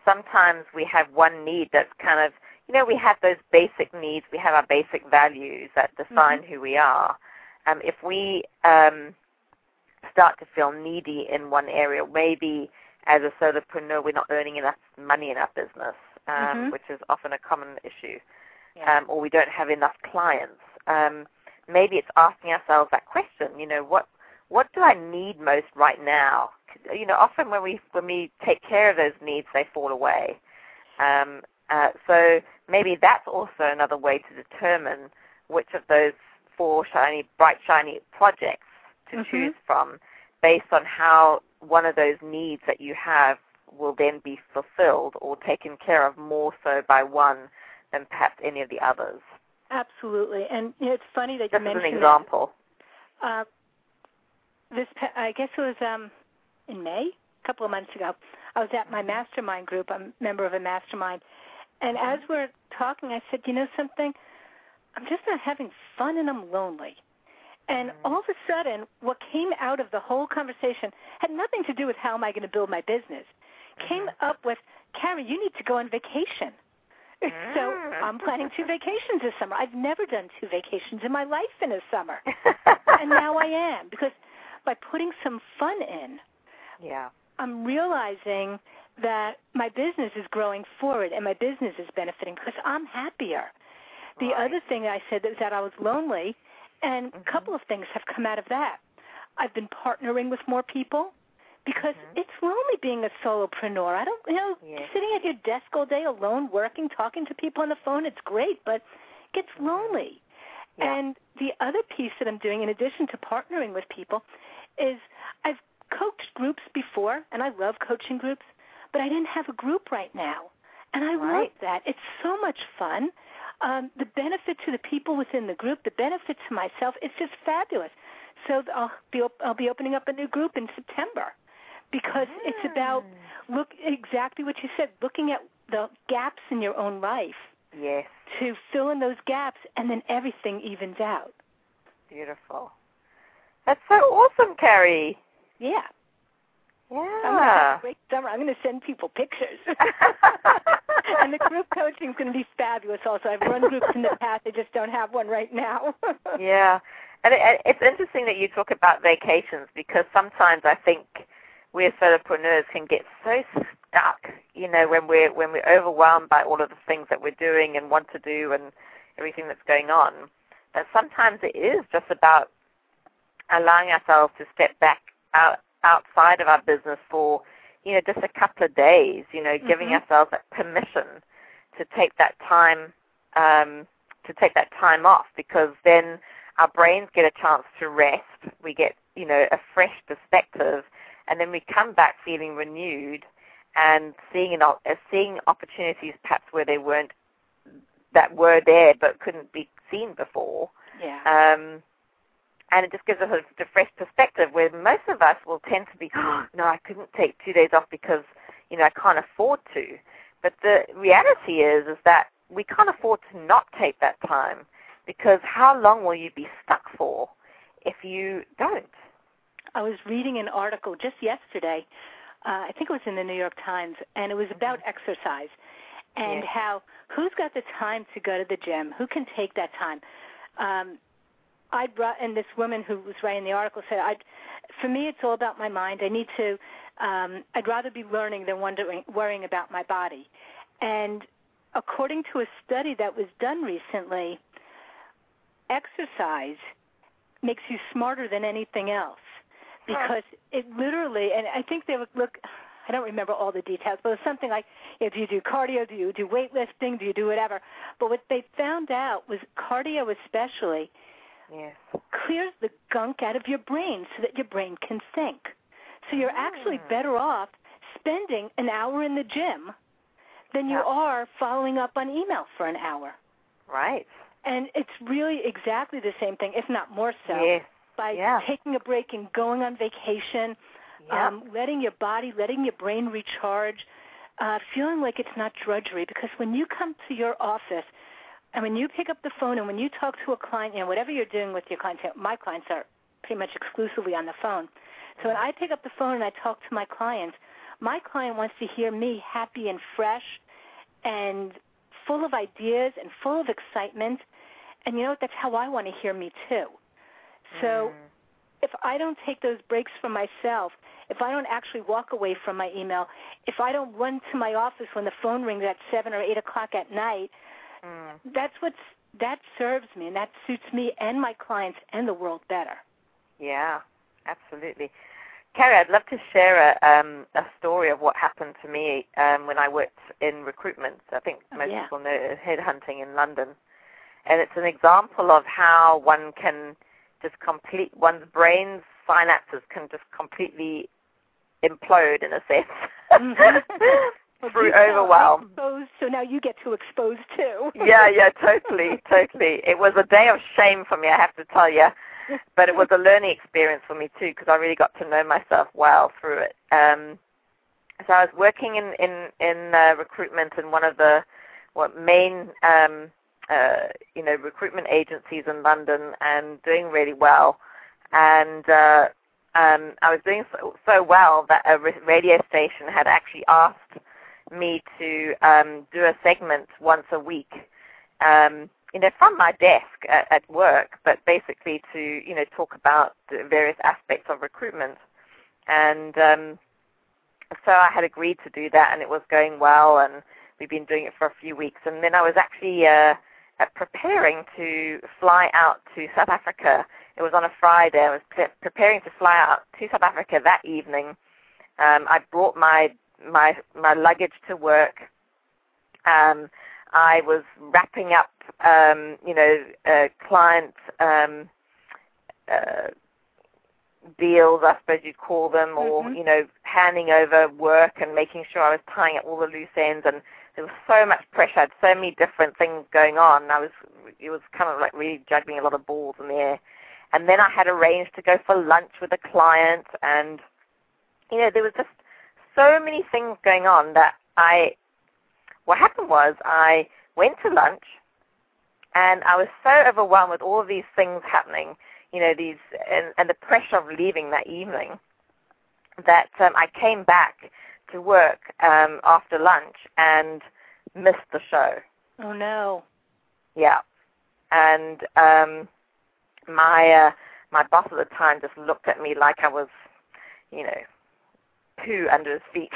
sometimes we have one need that's kind of, you know, we have those basic needs, we have our basic values that define who we are. Um, if we um, start to feel needy in one area, maybe as a soulopreneur we're not earning enough money in our business, um, Mhm. which is often a common issue Yeah. um, or we don't have enough clients. Um, maybe it's asking ourselves that question. You know, what what do I need most right now? You know, often when we when we take care of those needs, they fall away. Um, uh, so maybe that's also another way to determine which of those four shiny, bright, shiny projects to Mhm. choose from, based on how one of those needs that you have will then be fulfilled or taken care of more so by one than perhaps any of the others. Absolutely. And you know, it's funny that Just you as an example. that. Uh, this, I guess it was um, in May, a couple of months ago. I was at my mastermind group. I'm a member of a mastermind, and as we're talking, I said, "You know something? I'm just not having fun, and I'm lonely." And all of a sudden, what came out of the whole conversation had nothing to do with how am I going to build my business. Came mm-hmm. up with, Carrie, you need to go on vacation. So mm. I'm planning two vacations this summer. I've never done two vacations in my life in a summer. and now I am because by putting some fun in, yeah. I'm realizing that my business is growing forward and my business is benefiting because I'm happier. The Right. other thing I said is that I was lonely, and Mhm. a couple of things have come out of that. I've been partnering with more people because Mhm. it's lonely being a soulopreneur. I don't, you know, Yes. sitting at your desk all day alone, working, talking to people on the phone, it's great, but it gets lonely. Mm-hmm. Yeah. And the other piece that I'm doing, in addition to partnering with people, is I've coached groups before, and I love coaching groups, but I didn't have a group right now. And I love that. It's so much fun. Um, the benefit to the people within the group, the benefit to myself, it's just fabulous. So I'll be I'll be opening up a new group in September because it's about look exactly what you said, looking at the gaps in your own life Yes. to fill in those gaps, and then everything evens out. Beautiful. That's so awesome, Carrie. Yeah. Yeah. I'm gonna have a great summer. I'm gonna send people pictures. and the group coaching is going to be fabulous. Also, I've run groups in the past. I just don't have one right now. yeah, and it, it's interesting that you talk about vacations because sometimes I think we as soulopreneurs can get so stuck, you know, when we're when we're overwhelmed by all of the things that we're doing and want to do and everything that's going on. That sometimes it is just about allowing ourselves to step back out outside of our business for you know just a couple of days you know mm-hmm. giving ourselves that permission to take that time um, to take that time off because then our brains get a chance to rest. We get you know a fresh perspective and then we come back feeling renewed and seeing an, uh, seeing opportunities perhaps where they weren't that were there but couldn't be seen before. Yeah. Um, and it just gives us a, a fresh perspective where most of us will tend to be, oh, no, I couldn't take two days off because, you know, I can't afford to. But the reality is, is that we can't afford to not take that time because how long will you be stuck for if you don't? I was reading an article just yesterday. Uh, I think it was in the New York Times, and it was about mm-hmm. exercise and yes. how who's got the time to go to the gym? Who can take that time? Um, I'd and this woman who was writing the article said, "I'd for me it's all about my mind. I need to. Um, I'd rather be learning than wondering, worrying about my body." And according to a study that was done recently, exercise makes you smarter than anything else because it literally and I think they would look I don't remember all the details, but it's something like do you do cardio, do you do weightlifting, do you do whatever. But what they found out was cardio especially Yes. Clears the gunk out of your brain so that your brain can think. So you're actually mm. better off spending an hour in the gym than you are following up on email for an hour. Right. And it's really exactly the same thing, if not more so. Yes. By yeah. taking a break and going on vacation, yeah. um, letting your body, letting your brain recharge, uh, feeling like it's not drudgery. Because when you come to your office, and when you pick up the phone and when you talk to a client, you know, whatever you're doing with your clients, my clients are pretty much exclusively on the phone. So when I pick up the phone and I talk to my clients, my client wants to hear me happy and fresh and full of ideas and full of excitement. And you know what? That's how I want to hear me too. So mm. if I don't take those breaks for myself, if I don't actually walk away from my email, if I don't run to my office when the phone rings at 7 or 8 o'clock at night Mm. That's what's that serves me and that suits me and my clients and the world better. Yeah, absolutely. Carrie, I'd love to share a, um, a story of what happened to me um, when I worked in recruitment. I think oh, most yeah. people know headhunting in London. And it's an example of how one can just complete, one's brain's synapses can just completely implode in a sense. Mm-hmm. through overwhelm. Exposed, so now you get to expose too. yeah, yeah, totally, totally. It was a day of shame for me, I have to tell you, but it was a learning experience for me too because I really got to know myself well through it. Um, so I was working in in in uh, recruitment in one of the what main um, uh, you know recruitment agencies in London and doing really well, and. Uh, um, I was doing so, so well that a radio station had actually asked me to um, do a segment once a week, um, you know, from my desk at, at work, but basically to you know talk about the various aspects of recruitment, and um, so I had agreed to do that, and it was going well, and we've been doing it for a few weeks, and then I was actually uh, preparing to fly out to South Africa. It was on a Friday. I was pre- preparing to fly out to South Africa that evening. Um, I brought my my my luggage to work. Um, I was wrapping up, um, you know, uh, client um, uh, deals, I suppose you'd call them, or mm-hmm. you know, handing over work and making sure I was tying up all the loose ends. And there was so much pressure. I had so many different things going on. I was, it was kind of like really juggling a lot of balls in the air. And then I had arranged to go for lunch with a client, and you know, there was just so many things going on that I, what happened was I went to lunch and I was so overwhelmed with all of these things happening. you know, these and, and the pressure of leaving that evening, that um, I came back to work um, after lunch and missed the show. Oh no. Yeah, and um, my uh, my boss at the time just looked at me like I was, you know, poo under his feet.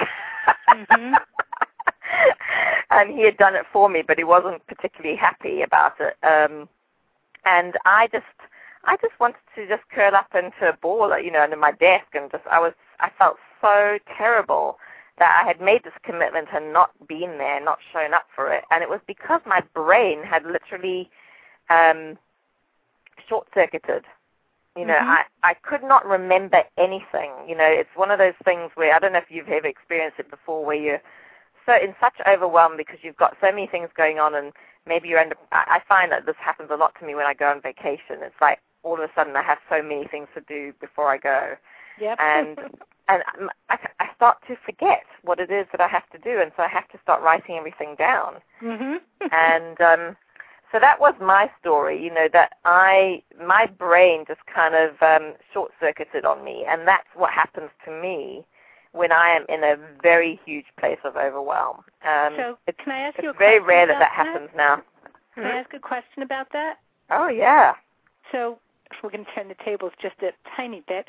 Mm-hmm. and he had done it for me, but he wasn't particularly happy about it. Um, and I just, I just wanted to just curl up into a ball, you know, under my desk, and just, I was, I felt so terrible that I had made this commitment and not been there, not shown up for it, and it was because my brain had literally um, short-circuited. You know, Mhm. I I could not remember anything. You know, it's one of those things where I don't know if you've ever experienced it before, where you're so in such overwhelm because you've got so many things going on, and maybe you're under. I I find that this happens a lot to me when I go on vacation. It's like all of a sudden I have so many things to do before I go, Yep. and and I, I start to forget what it is that I have to do, and so I have to start writing everything down. mhm. And um, so that was my story. You know that I my brain just kind of um, short circuited on me, and that's what happens to me when I am in a very huge place of overwhelm. Um, so it's can I ask you a it's very rare that that happens now. Can I ask a question about that? Oh yeah. So we're going to turn the tables just a tiny bit.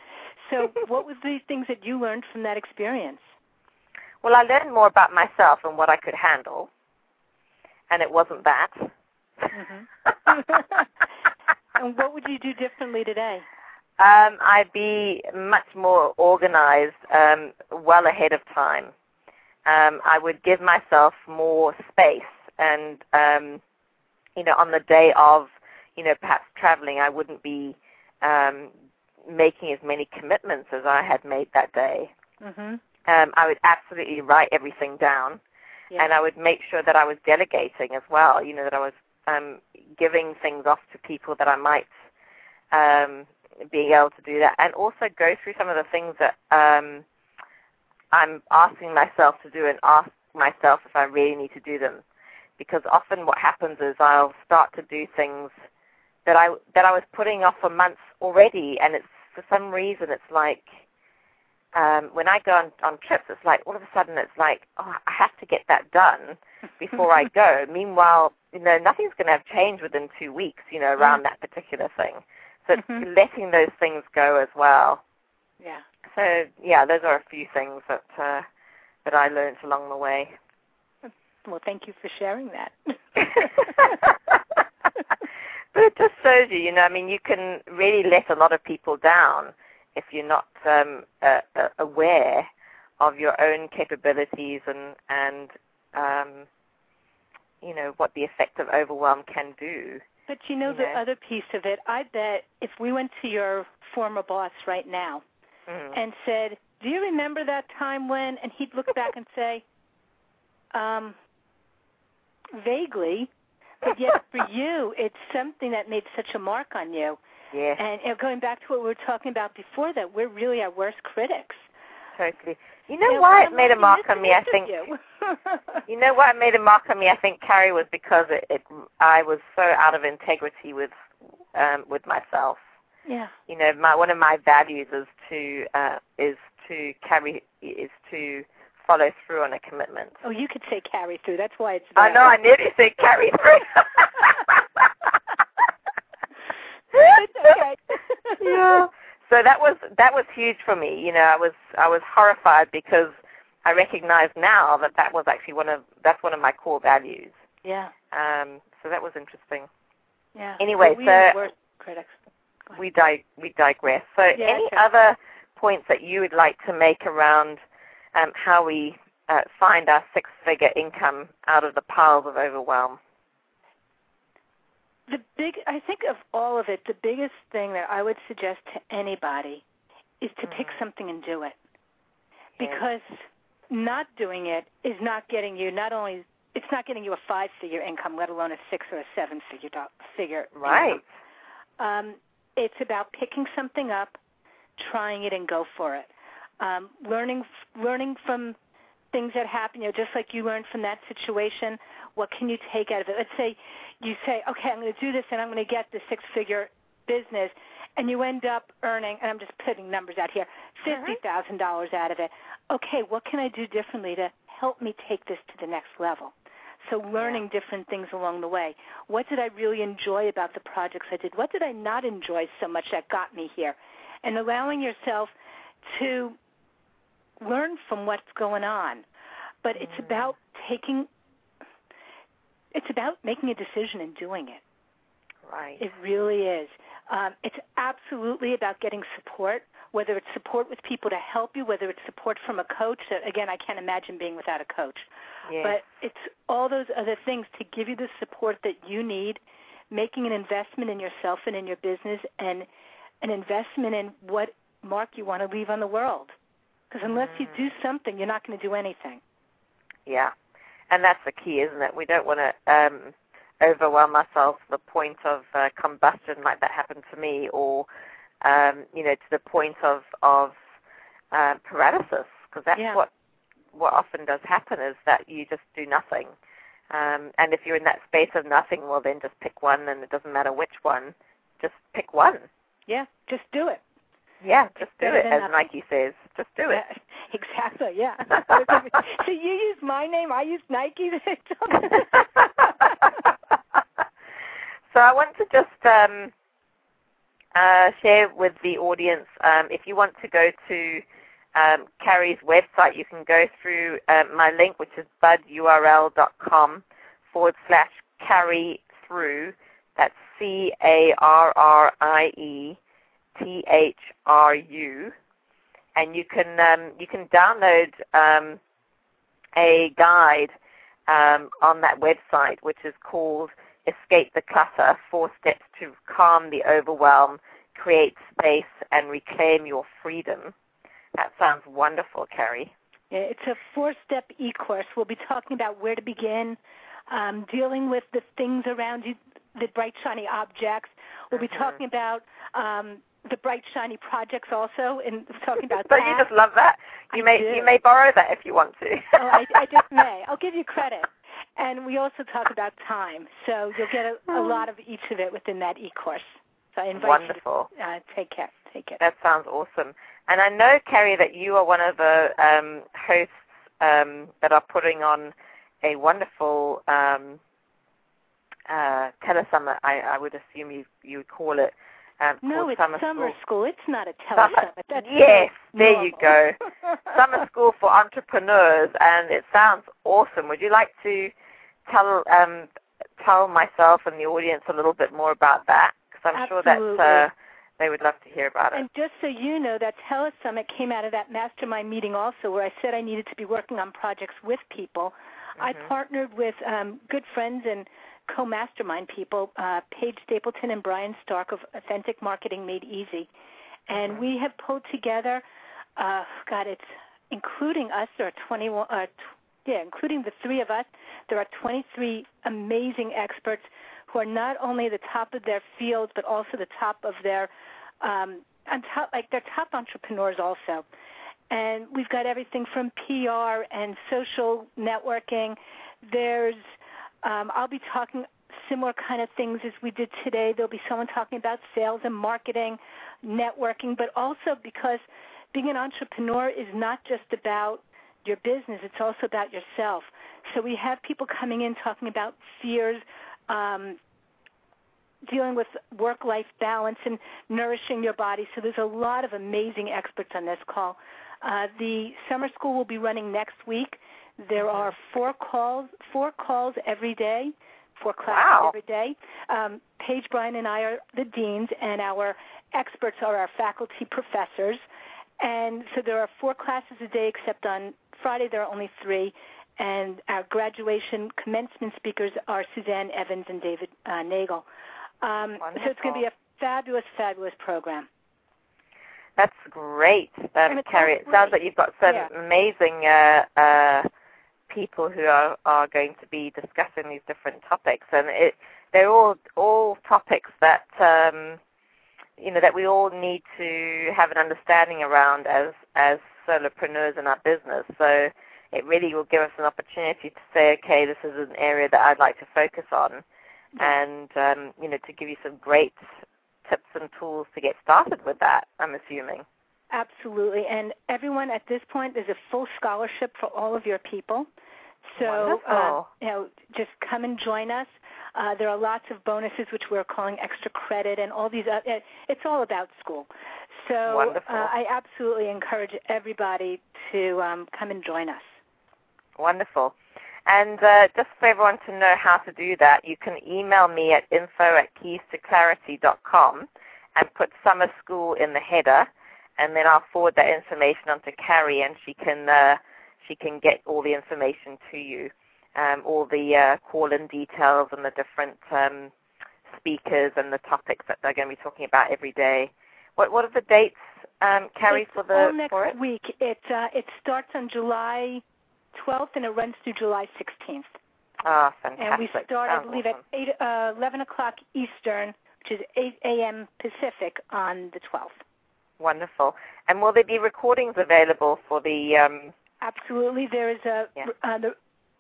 So what was the things that you learned from that experience? Well, I learned more about myself and what I could handle, and it wasn't that. Mhm. and what would you do differently today? Um, I'd be much more organized, um, well ahead of time. Um, I would give myself more space, and um, you know, on the day of, you know, perhaps traveling, I wouldn't be um, making as many commitments as I had made that day. Mhm. Um, I would absolutely write everything down, Yeah. and I would make sure that I was delegating as well. You know, that I was um, giving things off to people that I might um, be able to do that, and also go through some of the things that um, I'm asking myself to do, and ask myself if I really need to do them. Because often what happens is I'll start to do things that I that I was putting off for months already, and it's for some reason it's like um, when I go on, on trips, it's like all of a sudden it's like, oh, I have to get that done before I go. Meanwhile, you know, nothing's going to have changed within two weeks, you know, around that particular thing. So it's Mhm. letting those things go as well. Yeah. So yeah, those are a few things that uh, that I learned along the way. Well, thank you for sharing that. but it just shows you, you know, I mean, you can really let a lot of people down if you're not um, uh, uh, aware of your own capabilities and and um, you know what the effect of overwhelm can do. But you know You the know. other piece of it. I bet if we went to your former boss right now Mm. and said, "Do you remember that time when?" and he'd look back and say, "Um, vaguely." But yet, for you, it's something that made such a mark on you. yeah, And know, going back to what we were talking about before, that we're really our worst critics. totally. You know why it made a mark on me? I think you." You know it made a mark on me? I think Carrie was because it, it I was so out of integrity with um, with myself. yeah. You know, my one of my values is to uh, is to carry is to follow through on a commitment. Oh, you could say carry through. That's why it's. I know I nearly said carry through. It's okay. yeah. So that was that was huge for me. You know, I was I was horrified because I recognize now that that was actually one of that's one of my core values. Yeah. Um, so that was interesting. Yeah. Anyway, so- critics. We di- we digress. So, Yeah, any okay. other points that you would like to make around um, how we uh, find our six-figure income out of the piles of overwhelm? The big, I think of all of it, the biggest thing that I would suggest to anybody is to pick Mhm. something and do it. Because not doing it is not getting you not only it's not getting you a five-figure income, let alone a six or a seven-figure do- figure. Right. income. Um, it's about picking something up, trying it, and go for it. Um, learning, learning from things that happen. You know, just like you learned from that situation. What can you take out of it? Let's say you say, okay, I'm going to do this, and I'm going to get the six-figure business and you end up earning and I'm just putting numbers out here, fifty thousand dollars out of it. Okay, what can I do differently to help me take this to the next level? So learning yeah. different things along the way. What did I really enjoy about the projects I did? What did I not enjoy so much that got me here? And allowing yourself to learn from what's going on. But it's mm-hmm. about taking it's about making a decision and doing it. Right. It really is. Um, it's absolutely about getting support, whether it's support with people to help you, whether it's support from a coach. Again, I can't imagine being without a coach. Yes. But it's all those other things to give you the support that you need, making an investment in yourself and in your business, and an investment in what mark you want to leave on the world. Because unless mm. you do something, you're not going to do anything. Yeah, and that's the key, isn't it? We don't want to um, overwhelm ourselves to the point of uh, combustion, like that happened to me, or um, you know, to the point of of uh, paralysis, because that's yeah. what what often does happen is that you just do nothing. Um, and if you're in that space of nothing, well, then just pick one, and it doesn't matter which one. Just pick one. Yeah, just do it. Yeah, just do it, as Nike says. Just do it. Yeah, exactly. Yeah. so you use my name, I use Nike. so I want to just um, uh, share with the audience. Um, if you want to go to um, Carrie's website, you can go through uh, my link, which is budurl.com forward slash carrie through. That's C A R R I E T H R U, and you can um, you can download um, a guide um, on that website, which is called "Escape the Clutter: Four Steps to Calm the Overwhelm, Create Space, and Reclaim Your Freedom." That sounds wonderful, Carrie. It's a four-step e-course. We'll be talking about where to begin, um, dealing with the things around you, the bright shiny objects. We'll be mm-hmm. talking about um, the bright shiny projects also and talking about so that. you just love that? You I may do. you may borrow that if you want to. Oh I, I just may. I'll give you credit. And we also talk about time so you'll get a, a oh. lot of each of it within that e-course. So i invite wonderful you to uh, take care take it that sounds awesome. And i know carrie that you are one of the um, hosts um, that are putting on a wonderful um, uh, telesummit I, I would assume you you would call it um, no, it's summer, summer school. school. It's not a telesummit. Summer, yes, there normal. you go. summer school for entrepreneurs, and it sounds awesome. Would you like to tell um, tell myself and the audience a little bit more about that? Because I'm Absolutely. sure that uh, they would love to hear about it. And just so you know, that telesummit came out of that mastermind meeting also, where I said I needed to be working on projects with people. Mm-hmm. I partnered with um, good friends and co-mastermind people, uh, Paige Stapleton and Brian Stark of Authentic Marketing Made Easy, and we have pulled together. Uh, God, it's including us. There are 21. Uh, t- yeah, including the three of us, there are 23 amazing experts who are not only the top of their fields, but also the top of their, um, on top, like they're top entrepreneurs also. And we've got everything from PR and social networking. There's um, I'll be talking similar kind of things as we did today. There'll be someone talking about sales and marketing, networking, but also because being an entrepreneur is not just about your business, it's also about yourself. So we have people coming in talking about fears, um, dealing with work life balance, and nourishing your body. So there's a lot of amazing experts on this call. Uh, the summer school will be running next week. There are four calls, four calls every day, four classes wow. every day. Um, Paige Bryan and I are the deans, and our experts are our faculty professors. And so there are four classes a day, except on Friday there are only three. And our graduation commencement speakers are Suzanne Evans and David uh, Neagle. Um, so it's going to be a fabulous, fabulous program. That's great, um, Carrie. It sounds like you've got some Yeah. amazing uh, uh, people who are, are going to be discussing these different topics, and it, they're all all topics that um, you know that we all need to have an understanding around as as soulopreneurs in our business. So it really will give us an opportunity to say, okay, this is an area that I'd like to focus on, and um, you know to give you some great tips and tools to get started with that. I'm assuming. Absolutely, and everyone at this point, there's a full scholarship for all of your people. So, uh, you know, just come and join us. Uh, there are lots of bonuses, which we're calling extra credit, and all these. It's all about school. So, uh, I absolutely encourage everybody to um, come and join us. Wonderful. And uh, just for everyone to know how to do that, you can email me at info at keystoclarity.com and put summer school in the header, and then I'll forward that information on to Carrie, and she can uh, she can get all the information to you, um, all the uh, call-in details and the different um, speakers and the topics that they're going to be talking about every day. What what are the dates, um, Carrie, it's for the all next for it? week? It uh, it starts on July 12th and it runs through July 16th. Ah, fantastic. And we start, Sounds I believe, awesome. at 8, uh, 11 o'clock Eastern, which is 8 a.m. Pacific on the 12th. Wonderful. And will there be recordings available for the? Um, Absolutely. There is a Yeah. uh, the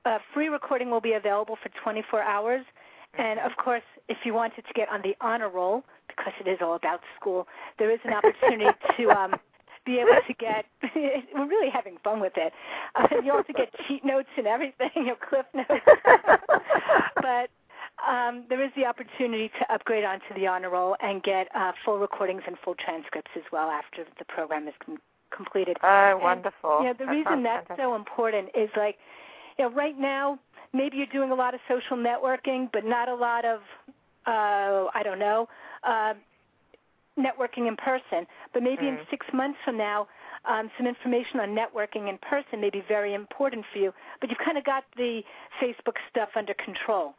uh, free recording will be available for 24 hours. And of course, if you wanted to get on the honor roll, because it is all about school, there is an opportunity to um, be able to get. we're really having fun with it. Uh, you also get cheat notes and everything, your cliff notes. but um, there is the opportunity to upgrade onto the honor roll and get uh, full recordings and full transcripts as well after the program is com- completed. oh, wonderful. Yeah, the That reason that's fantastic. so important is like, you know, right now maybe you're doing a lot of social networking, but not a lot of, uh, I don't know, uh, networking in person. But maybe in Mm. six months from now, um, some information on networking in person may be very important for you. But you've kind of got the Facebook stuff under control.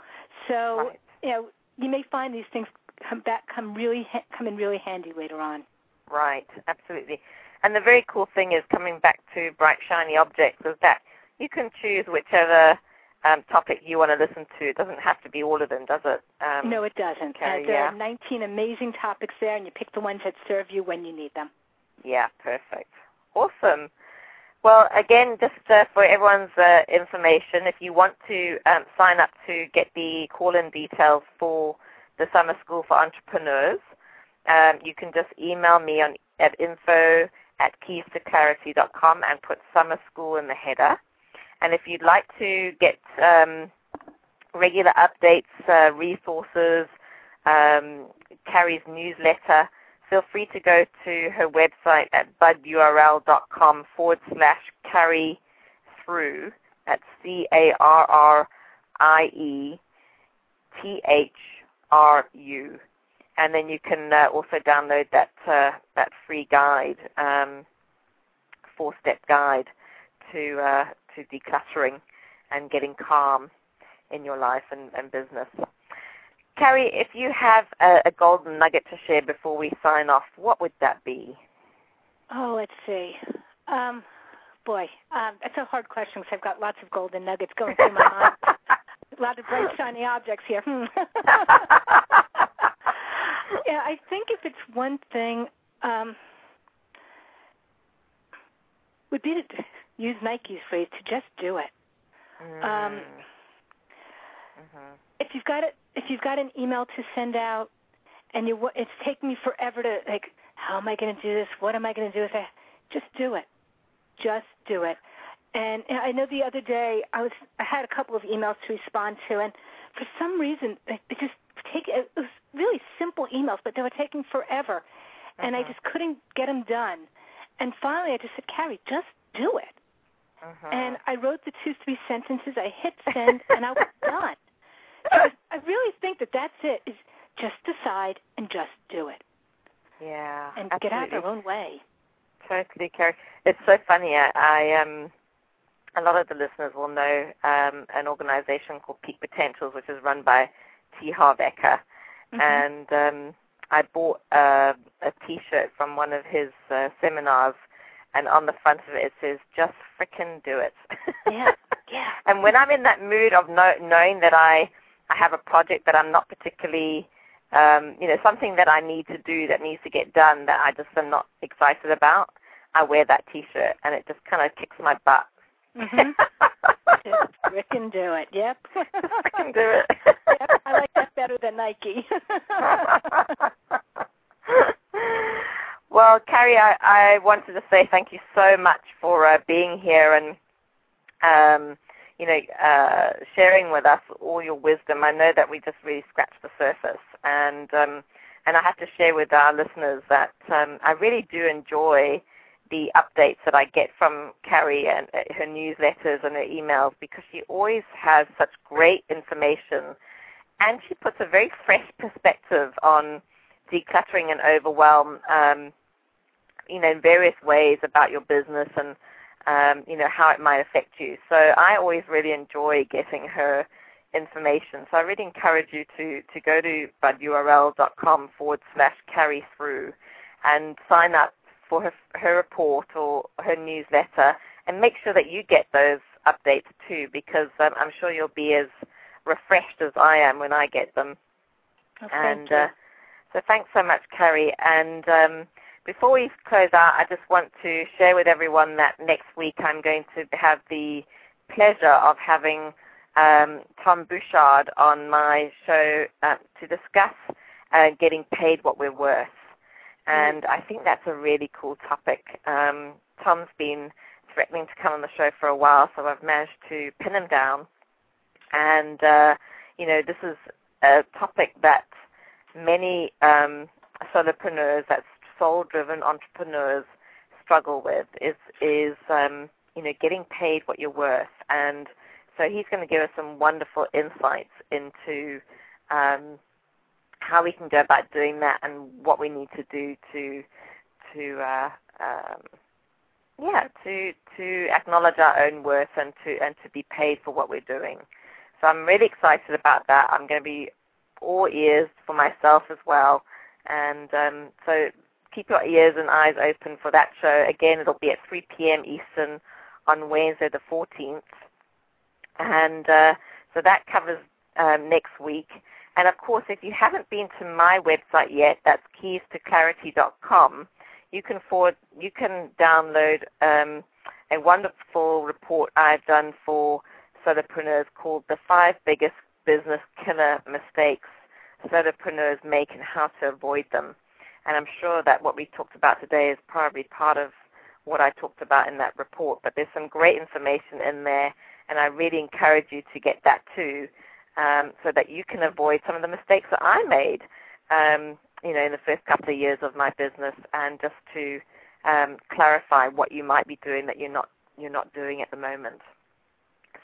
So Right. you know you may find these things come back come really ha- come in really handy later on. Right, absolutely. And the very cool thing is coming back to bright shiny objects is that you can choose whichever um, topic you want to listen to. It doesn't have to be all of them, does it? Um, no, it doesn't. uh, there yeah. are 19 amazing topics there, and you pick the ones that serve you when you need them. Yeah, perfect. Awesome. Well, again, just uh, for everyone's uh, information, if you want to um, sign up to get the call-in details for the Summer School for Entrepreneurs, um, you can just email me on at info at keystoclarity.com and put Summer School in the header. And if you'd like to get um, regular updates, uh, resources, um, Carrie's newsletter, feel free to go to her website at budurl.com forward slash carry through. That's C A R R I E T H R U. And then you can uh, also download that uh, that free guide, um, four step guide to uh, to decluttering and getting calm in your life and, and business. Carrie, if you have a, a golden nugget to share before we sign off, what would that be? Oh, let's see. Um, boy, um, that's a hard question because I've got lots of golden nuggets going through my mind. a lot of bright, shiny objects here. Hmm. yeah, I think if it's one thing, um, would be to use Nike's phrase to just do it. Um, Mhm. if you've got it, if you've got an email to send out, and you it's taking me forever to like, how am I going to do this? What am I going to do with it? Just do it. Just do it. And, and I know the other day I was I had a couple of emails to respond to, and for some reason it, it just take it was really simple emails, but they were taking forever, and I Mhm. just couldn't get them done. And finally, I just said, Carrie, just do it. Mhm. And I wrote the two, three sentences. I hit send, and I was done. So I really think that that's it. Is just decide and just do it, yeah, and absolutely. get out their own way. Totally, Carrie. It's so funny. I, I um, a lot of the listeners will know um, an organization called Peak Potentials, which is run by T. Harv Eker. Mhm. and um, I bought a, a T-shirt from one of his uh, seminars, and on the front of it it says "Just frickin' do it." Yeah, yeah. and when I'm in that mood of know, knowing that I I have a project that I'm not particularly um, you know, something that I need to do that needs to get done that I just am not excited about, I wear that T-shirt, and it just kind of kicks my butt. Mhm. Just frickin' do it. Yep. Frickin' do it. yep. I like that better than Nike. Well, Carrie, I, I wanted to say thank you so much for uh, being here and um, you know uh, sharing with us all your wisdom. I know that we just really scratched the surface, and um, and I have to share with our listeners that um, I really do enjoy the updates that I get from Carrie and uh, her newsletters and her emails because she always has such great information and she puts a very fresh perspective on decluttering and overwhelm, um, you know, in various ways about your business and, um, you know, how it might affect you. So I always really enjoy getting her information. So I really encourage you to, to go to budurl.com forward slash carry through and sign up for her, her report or her newsletter and make sure that you get those updates too because um, I'm sure you'll be as refreshed as I am when I get them. Oh, and uh, so thanks so much, Carrie. And um, before we close out, I just want to share with everyone that next week I'm going to have the pleasure of having um, Tom Bouchard on my show uh, to discuss uh, getting paid what we're worth. And I think that's a really cool topic. Um, Tom's been threatening to come on the show for a while, so I've managed to pin him down. And, uh, you know, this is a topic that many um, soulopreneurs, that's soul-driven entrepreneurs, struggle with is is um, you know getting paid what you're worth, and so he's going to give us some wonderful insights into um, how we can go about doing that and what we need to do to to uh, um, yeah to to acknowledge our own worth and to and to be paid for what we're doing. So I'm really excited about that. I'm going to be all ears for myself as well, and um, so keep your ears and eyes open for that show. Again, it'll be at 3 p.m. Eastern on Wednesday the 14th, and uh, so that covers um, next week. And of course, if you haven't been to my website yet, that's keysto-clarity.com. You can forward, you can download um, a wonderful report I've done for soulopreneurs called "The Five Biggest Business Killer Mistakes Soulopreneurs Make and How to Avoid Them." And I'm sure that what we talked about today is probably part of what I talked about in that report. But there's some great information in there, and I really encourage you to get that too um, so that you can avoid some of the mistakes that I made, um, you know, in the first couple of years of my business, and just to um, clarify what you might be doing that you're not you're not doing at the moment.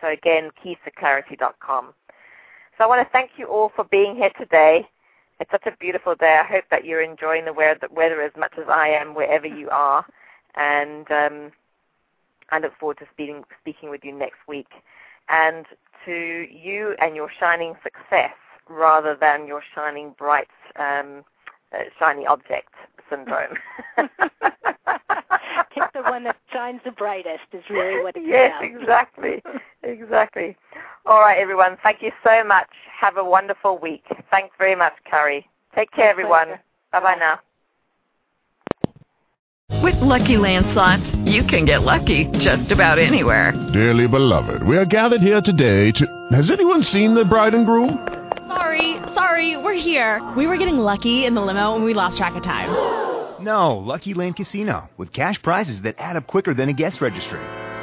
So again, keystoClarity.com. So I want to thank you all for being here today. It's such a beautiful day. I hope that you're enjoying the weather as much as I am wherever you are, and um, I look forward to speaking speaking with you next week. And to you and your shining success rather than your shining bright, um, uh, shiny object syndrome. Pick the one that shines the brightest is really what it's yes, about. exactly, exactly. All right, everyone. Thank you so much. Have a wonderful week. Thanks very much, Carrie. Take care, everyone. Bye bye now. With Lucky Land slots, you can get lucky just about anywhere. Dearly beloved, we are gathered here today to. Has anyone seen the bride and groom? Sorry, sorry, we're here. We were getting lucky in the limo and we lost track of time. No, Lucky Land Casino, with cash prizes that add up quicker than a guest registry.